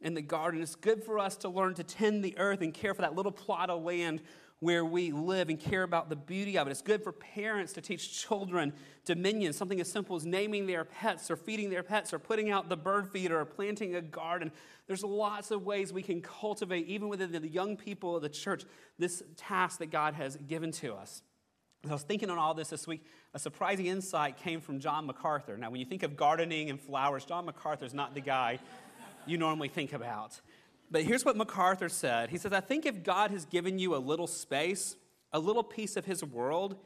in the garden. It's good for us to learn to tend the earth and care for that little plot of land where we live and care about the beauty of it. It's good for parents to teach children dominion, something as simple as naming their pets or feeding their pets or putting out the bird feeder or planting a garden. There's lots of ways we can cultivate, even within the young people of the church, this task that God has given to us. As I was thinking on all this this week, a surprising insight came from John MacArthur. Now, when you think of gardening and flowers, John MacArthur is not the guy you normally think about. But here's what MacArthur said He says, I think if God has given you a little space, a little piece of his world,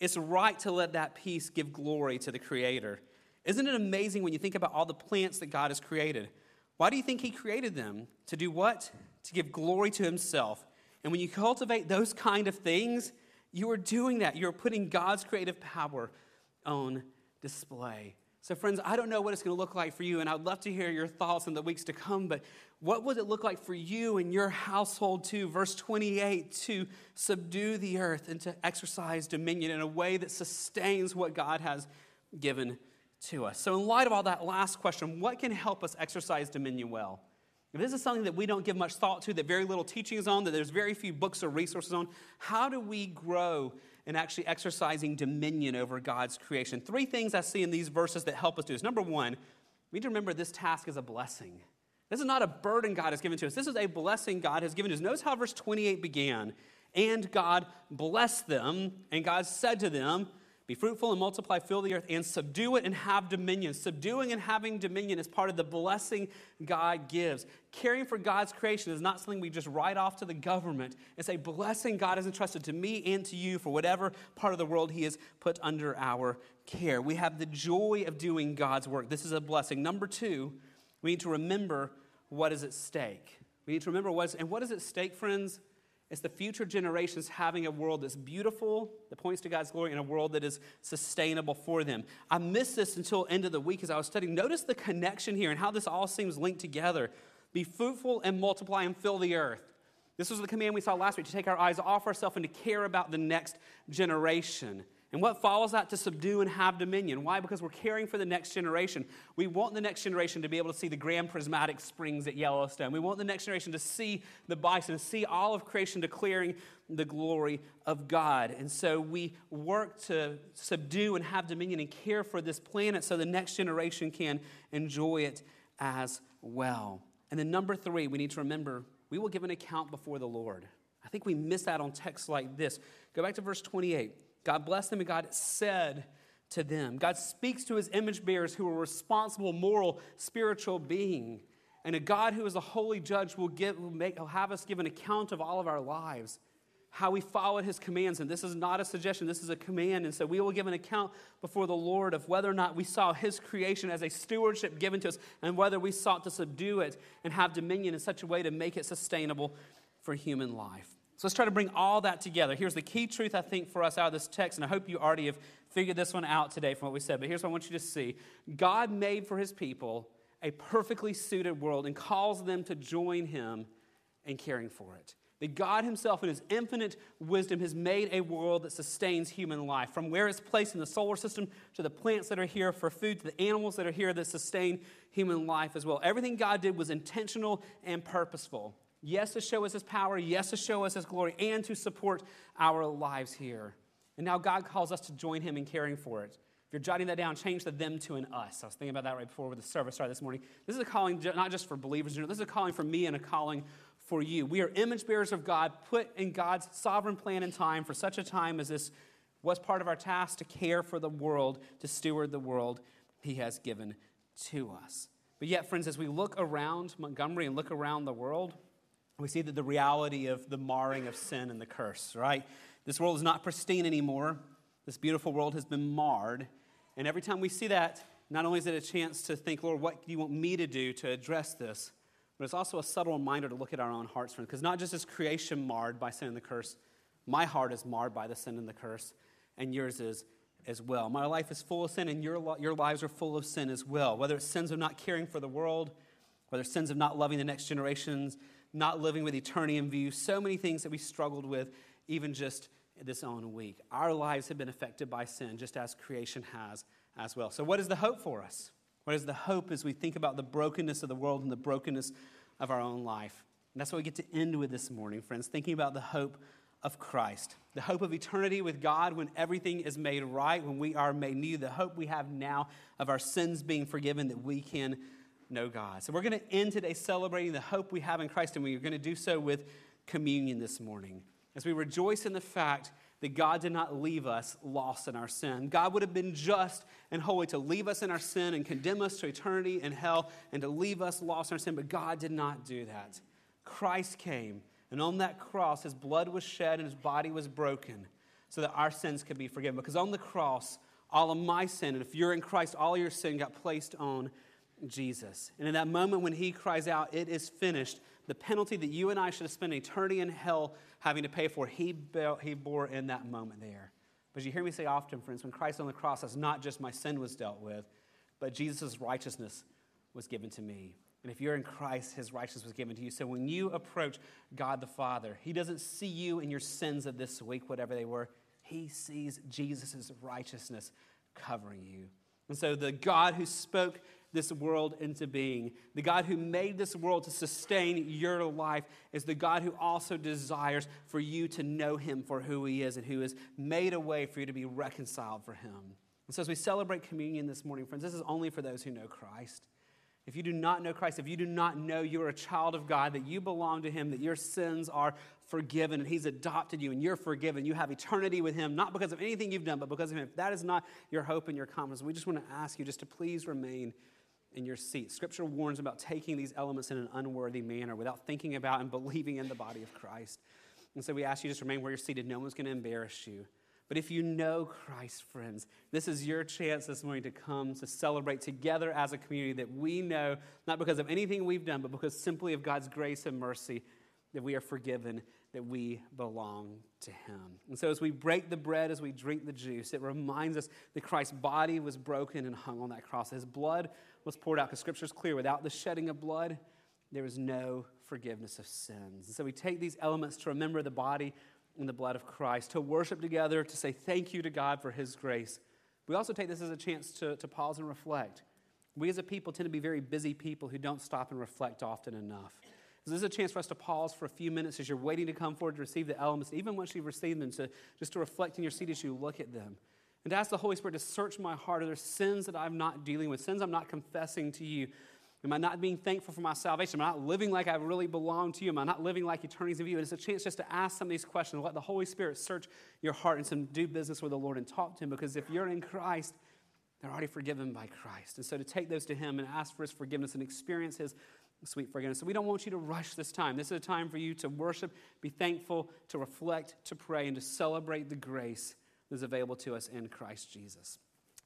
it's right to let that piece give glory to the Creator. Isn't it amazing when you think about all the plants that God has created? Why do you think He created them? To do what? To give glory to Himself. And when you cultivate those kind of things, you are doing that. You're putting God's creative power on display. So, friends, I don't know what it's going to look like for you, and I'd love to hear your thoughts in the weeks to come, but what would it look like for you and your household to, verse 28, to subdue the earth and to exercise dominion in a way that sustains what God has given to us? So, in light of all that last question, what can help us exercise dominion well? If this is something that we don't give much thought to, that very little teaching is on, that there's very few books or resources on, how do we grow in actually exercising dominion over God's creation? Three things I see in these verses that help us do this. Number one, we need to remember this task is a blessing. This is not a burden God has given to us. This is a blessing God has given to us. Notice how verse 28 began. And God blessed them, and God said to them, Be fruitful and multiply, fill the earth, and subdue it and have dominion. Subduing and having dominion is part of the blessing God gives. Caring for God's creation is not something we just write off to the government. It's a blessing God has entrusted to me and to you for whatever part of the world He has put under our care. We have the joy of doing God's work. This is a blessing. Number two, we need to remember what is at stake. We need to remember what's, and what is at stake, friends? It's the future generations having a world that's beautiful, that points to God's glory, and a world that is sustainable for them. I missed this until end of the week as I was studying. Notice the connection here and how this all seems linked together. Be fruitful and multiply and fill the earth. This was the command we saw last week to take our eyes off ourselves and to care about the next generation. And what follows that? To subdue and have dominion. Why? Because we're caring for the next generation. We want the next generation to be able to see the grand prismatic springs at Yellowstone. We want the next generation to see the bison, to see all of creation declaring the glory of God. And so we work to subdue and have dominion and care for this planet so the next generation can enjoy it as well. And then, number three, we need to remember we will give an account before the Lord. I think we miss that on texts like this. Go back to verse 28. God blessed them, and God said to them. God speaks to his image bearers who are responsible, moral, spiritual being. And a God who is a holy judge will, give, will, make, will have us give an account of all of our lives, how we followed his commands. And this is not a suggestion, this is a command. And so we will give an account before the Lord of whether or not we saw his creation as a stewardship given to us and whether we sought to subdue it and have dominion in such a way to make it sustainable for human life. So let's try to bring all that together. Here's the key truth, I think, for us out of this text, and I hope you already have figured this one out today from what we said. But here's what I want you to see God made for his people a perfectly suited world and calls them to join him in caring for it. That God Himself, in His infinite wisdom, has made a world that sustains human life. From where it's placed in the solar system to the plants that are here for food to the animals that are here that sustain human life as well. Everything God did was intentional and purposeful. Yes, to show us his power. Yes, to show us his glory and to support our lives here. And now God calls us to join him in caring for it. If you're jotting that down, change the them to an us. I was thinking about that right before the service started this morning. This is a calling not just for believers, this is a calling for me and a calling for you. We are image bearers of God, put in God's sovereign plan and time for such a time as this was part of our task to care for the world, to steward the world he has given to us. But yet, friends, as we look around Montgomery and look around the world, we see that the reality of the marring of sin and the curse, right? This world is not pristine anymore. This beautiful world has been marred. And every time we see that, not only is it a chance to think, Lord, what do you want me to do to address this? But it's also a subtle reminder to look at our own hearts. Because not just is creation marred by sin and the curse, my heart is marred by the sin and the curse, and yours is as well. My life is full of sin, and your, your lives are full of sin as well. Whether it's sins of not caring for the world, whether it's sins of not loving the next generations, not living with eternity in view, so many things that we struggled with even just this own week. Our lives have been affected by sin, just as creation has as well. So, what is the hope for us? What is the hope as we think about the brokenness of the world and the brokenness of our own life? And that's what we get to end with this morning, friends, thinking about the hope of Christ, the hope of eternity with God when everything is made right, when we are made new, the hope we have now of our sins being forgiven, that we can know God. So we're going to end today celebrating the hope we have in Christ, and we're going to do so with communion this morning. As we rejoice in the fact that God did not leave us lost in our sin. God would have been just and holy to leave us in our sin and condemn us to eternity in hell and to leave us lost in our sin, but God did not do that. Christ came and on that cross, his blood was shed and his body was broken so that our sins could be forgiven. Because on the cross, all of my sin, and if you're in Christ, all your sin got placed on Jesus. And in that moment when he cries out, It is finished, the penalty that you and I should have spent eternity in hell having to pay for, he, he bore in that moment there. But you hear me say often, friends, when Christ on the cross, it's not just my sin was dealt with, but Jesus' righteousness was given to me. And if you're in Christ, his righteousness was given to you. So when you approach God the Father, he doesn't see you and your sins of this week, whatever they were. He sees Jesus' righteousness covering you. And so the God who spoke this world into being, the God who made this world to sustain your life, is the God who also desires for you to know him for who he is and who has made a way for you to be reconciled for him. And so as we celebrate communion this morning, friends, this is only for those who know Christ. If you do not know Christ, if you do not know you're a child of God, that you belong to Him, that your sins are forgiven, and He's adopted you, and you're forgiven, you have eternity with Him, not because of anything you've done, but because of Him. If that is not your hope and your confidence, we just want to ask you just to please remain in your seat. Scripture warns about taking these elements in an unworthy manner without thinking about and believing in the body of Christ. And so we ask you just remain where you're seated. No one's going to embarrass you. But if you know Christ, friends, this is your chance this morning to come to celebrate together as a community that we know, not because of anything we've done, but because simply of God's grace and mercy, that we are forgiven, that we belong to Him. And so as we break the bread, as we drink the juice, it reminds us that Christ's body was broken and hung on that cross. His blood was poured out, because Scripture is clear without the shedding of blood, there is no forgiveness of sins. And so we take these elements to remember the body and the blood of Christ, to worship together, to say thank you to God for His grace. We also take this as a chance to, to pause and reflect. We as a people tend to be very busy people who don't stop and reflect often enough. So this is a chance for us to pause for a few minutes as you're waiting to come forward to receive the elements, even once you've received them, to just to reflect in your seat as you look at them. And to ask the Holy Spirit to search my heart. Are there sins that I'm not dealing with, sins I'm not confessing to you Am I not being thankful for my salvation? Am I not living like I really belong to you? Am I not living like eternity's of you? And it's a chance just to ask some of these questions. Let the Holy Spirit search your heart and some do business with the Lord and talk to Him because if you're in Christ, they're already forgiven by Christ. And so to take those to Him and ask for His forgiveness and experience His sweet forgiveness. So we don't want you to rush this time. This is a time for you to worship, be thankful, to reflect, to pray, and to celebrate the grace is available to us in Christ Jesus.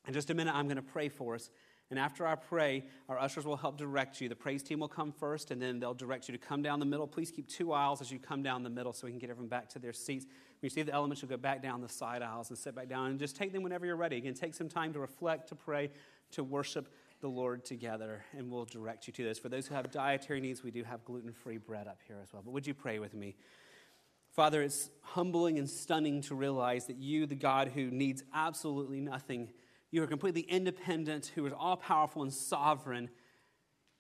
In just a minute, I'm going to pray for us. And after I pray, our ushers will help direct you. The praise team will come first, and then they'll direct you to come down the middle. Please keep two aisles as you come down the middle so we can get everyone back to their seats. When you see the elements, you'll go back down the side aisles and sit back down and just take them whenever you're ready. Again, take some time to reflect, to pray, to worship the Lord together, and we'll direct you to this. For those who have dietary needs, we do have gluten free bread up here as well. But would you pray with me? Father, it's humbling and stunning to realize that you, the God who needs absolutely nothing, you are completely independent, who is all powerful and sovereign.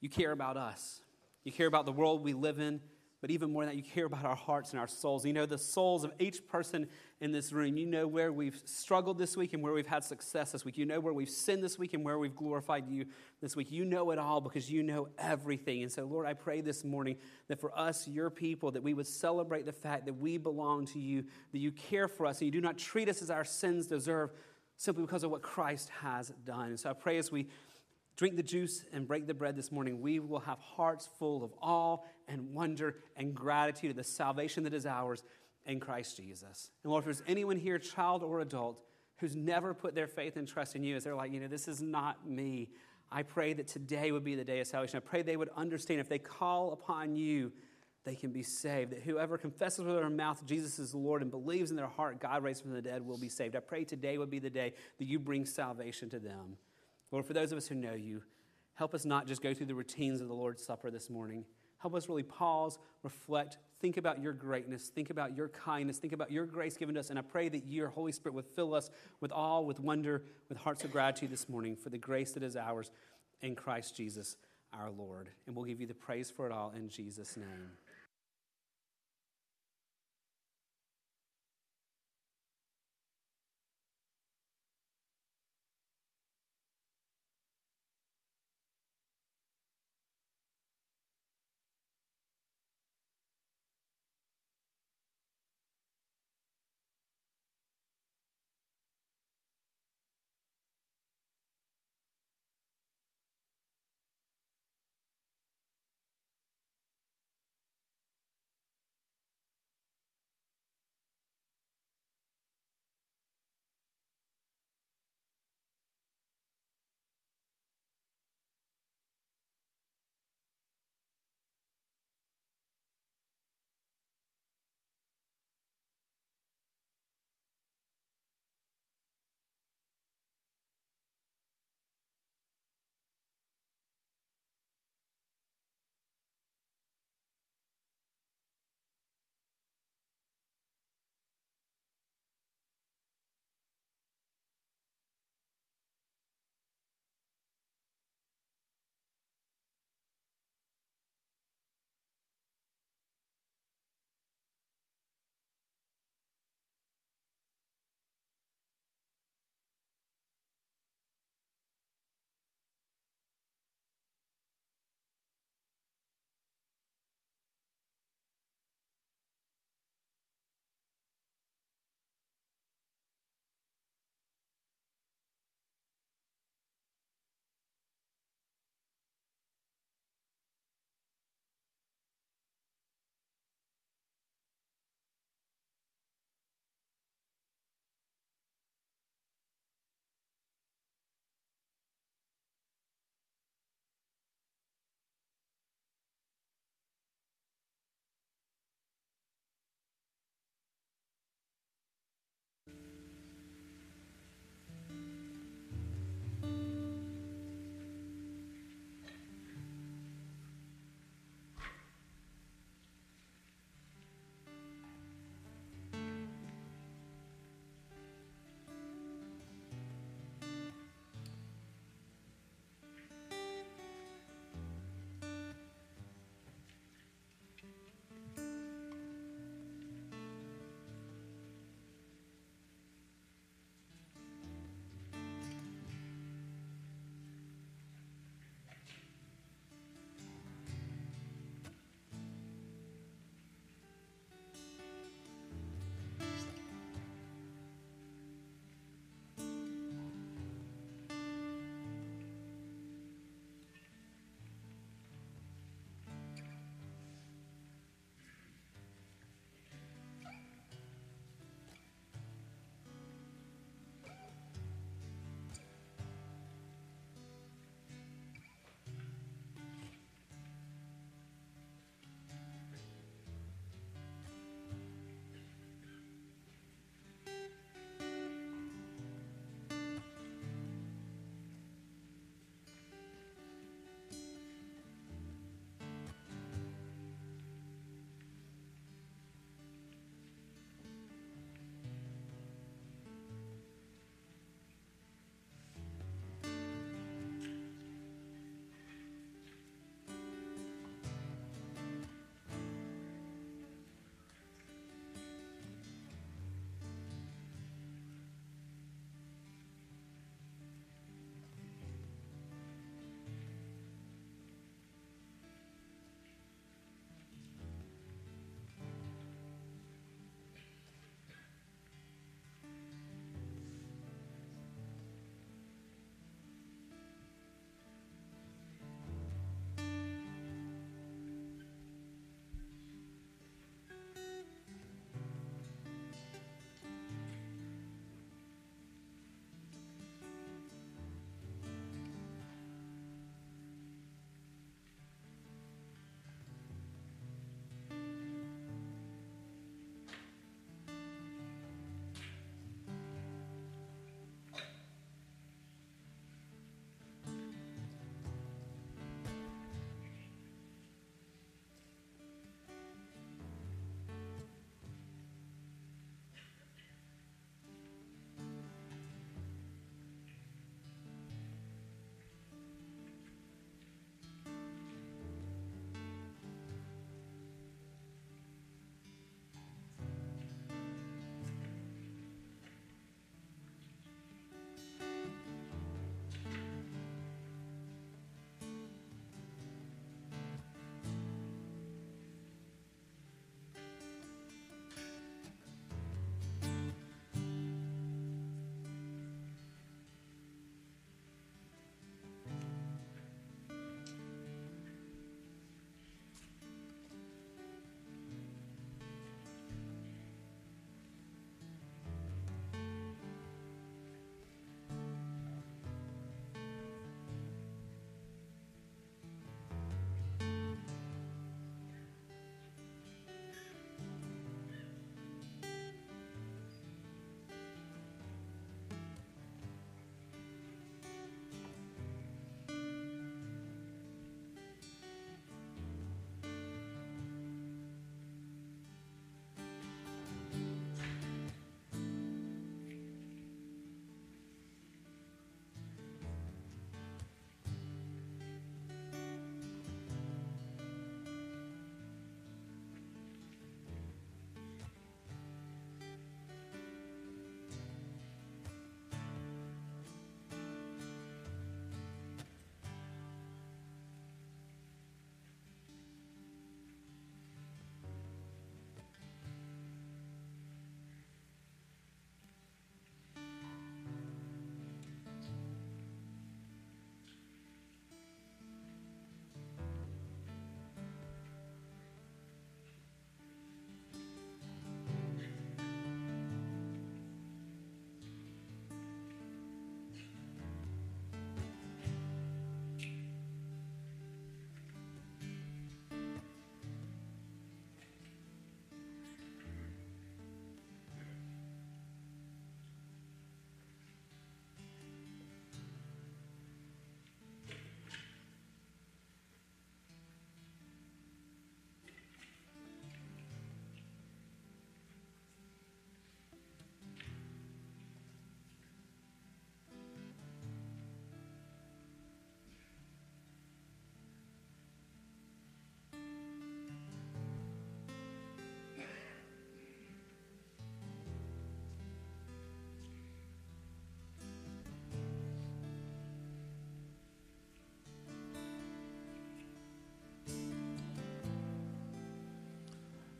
You care about us. You care about the world we live in, but even more than that, you care about our hearts and our souls. You know the souls of each person in this room. You know where we've struggled this week and where we've had success this week. You know where we've sinned this week and where we've glorified you this week. You know it all because you know everything. And so, Lord, I pray this morning that for us, your people, that we would celebrate the fact that we belong to you, that you care for us, and you do not treat us as our sins deserve simply because of what Christ has done. And so I pray as we drink the juice and break the bread this morning, we will have hearts full of awe and wonder and gratitude of the salvation that is ours in Christ Jesus. And Lord, if there's anyone here, child or adult, who's never put their faith and trust in you, as they're like, you know, this is not me. I pray that today would be the day of salvation. I pray they would understand if they call upon you, they can be saved. That whoever confesses with their mouth Jesus is Lord and believes in their heart God raised from the dead will be saved. I pray today would be the day that you bring salvation to them. Lord, for those of us who know you, help us not just go through the routines of the Lord's Supper this morning. Help us really pause, reflect, think about your greatness, think about your kindness, think about your grace given to us. And I pray that your Holy Spirit would fill us with awe, with wonder, with hearts of gratitude this morning for the grace that is ours in Christ Jesus our Lord. And we'll give you the praise for it all in Jesus' name.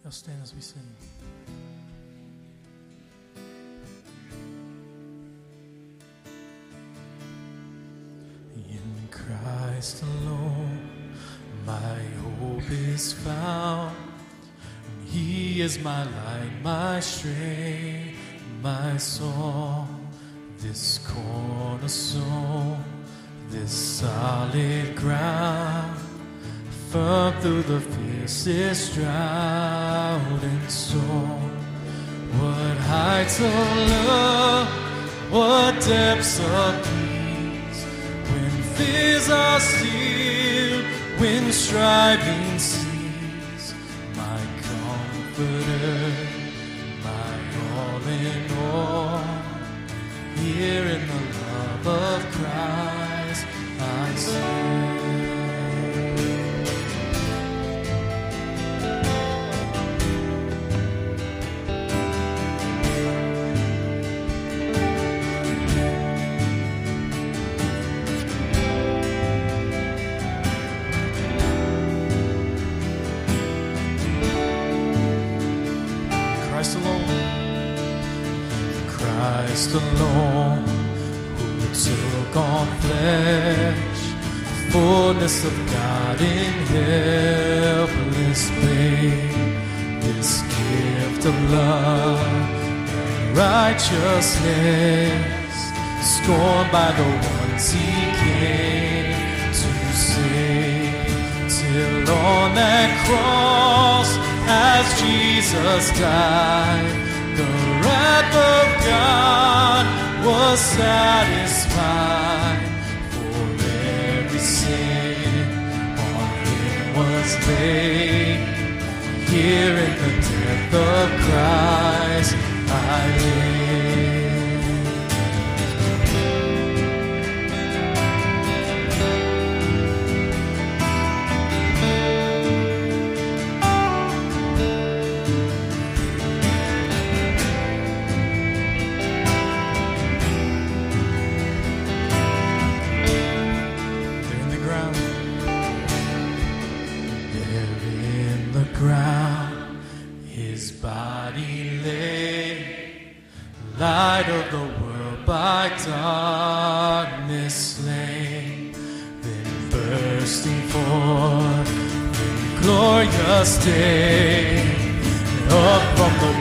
Let's stand as we sing. In Christ alone, my hope is found. He is my light, my strength, my song. This cornerstone, this solid ground, firm through the fiercest drought and storm. What heights of love, what depths of peace, when fears are still, when striving Christ alone, who took on flesh, fullness of God in helpless babe, this gift of love and righteousness, scorned by the ones he came to save, till on that cross, as Jesus died, the wrath of God was satisfied for every sin on him was laid. Here in the death of Christ I live. Glorious day, up from the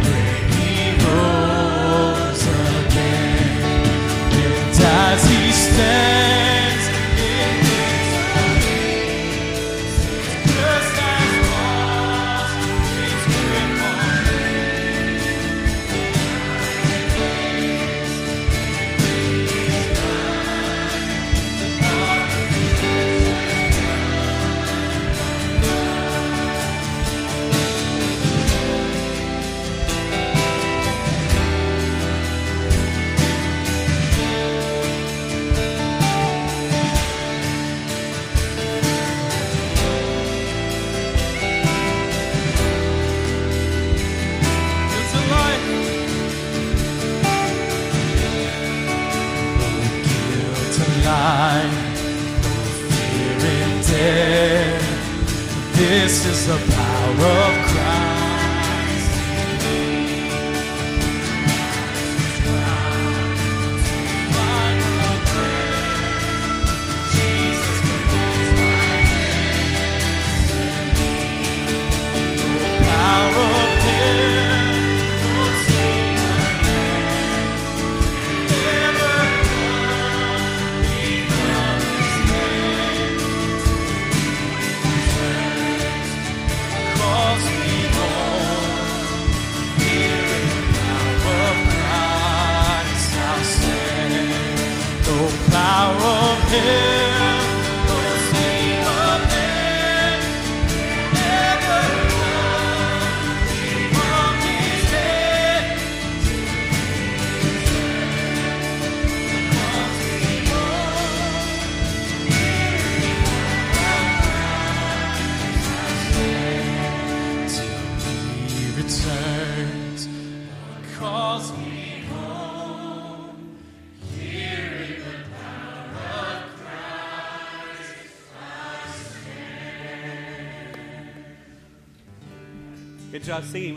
of him,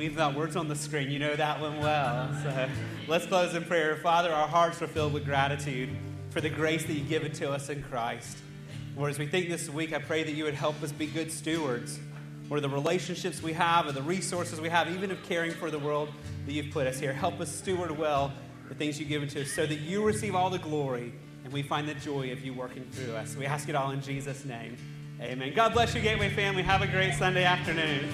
We've uh, got words on the screen. You know that one well. So let's close in prayer. Father, our hearts are filled with gratitude for the grace that you've given to us in Christ. Lord, as we think this week, I pray that you would help us be good stewards. Lord, the relationships we have and the resources we have, even of caring for the world that you've put us here. Help us steward well the things you've given to us so that you receive all the glory and we find the joy of you working through us. We ask it all in Jesus' name. Amen. God bless you, Gateway family. Have a great Sunday afternoon.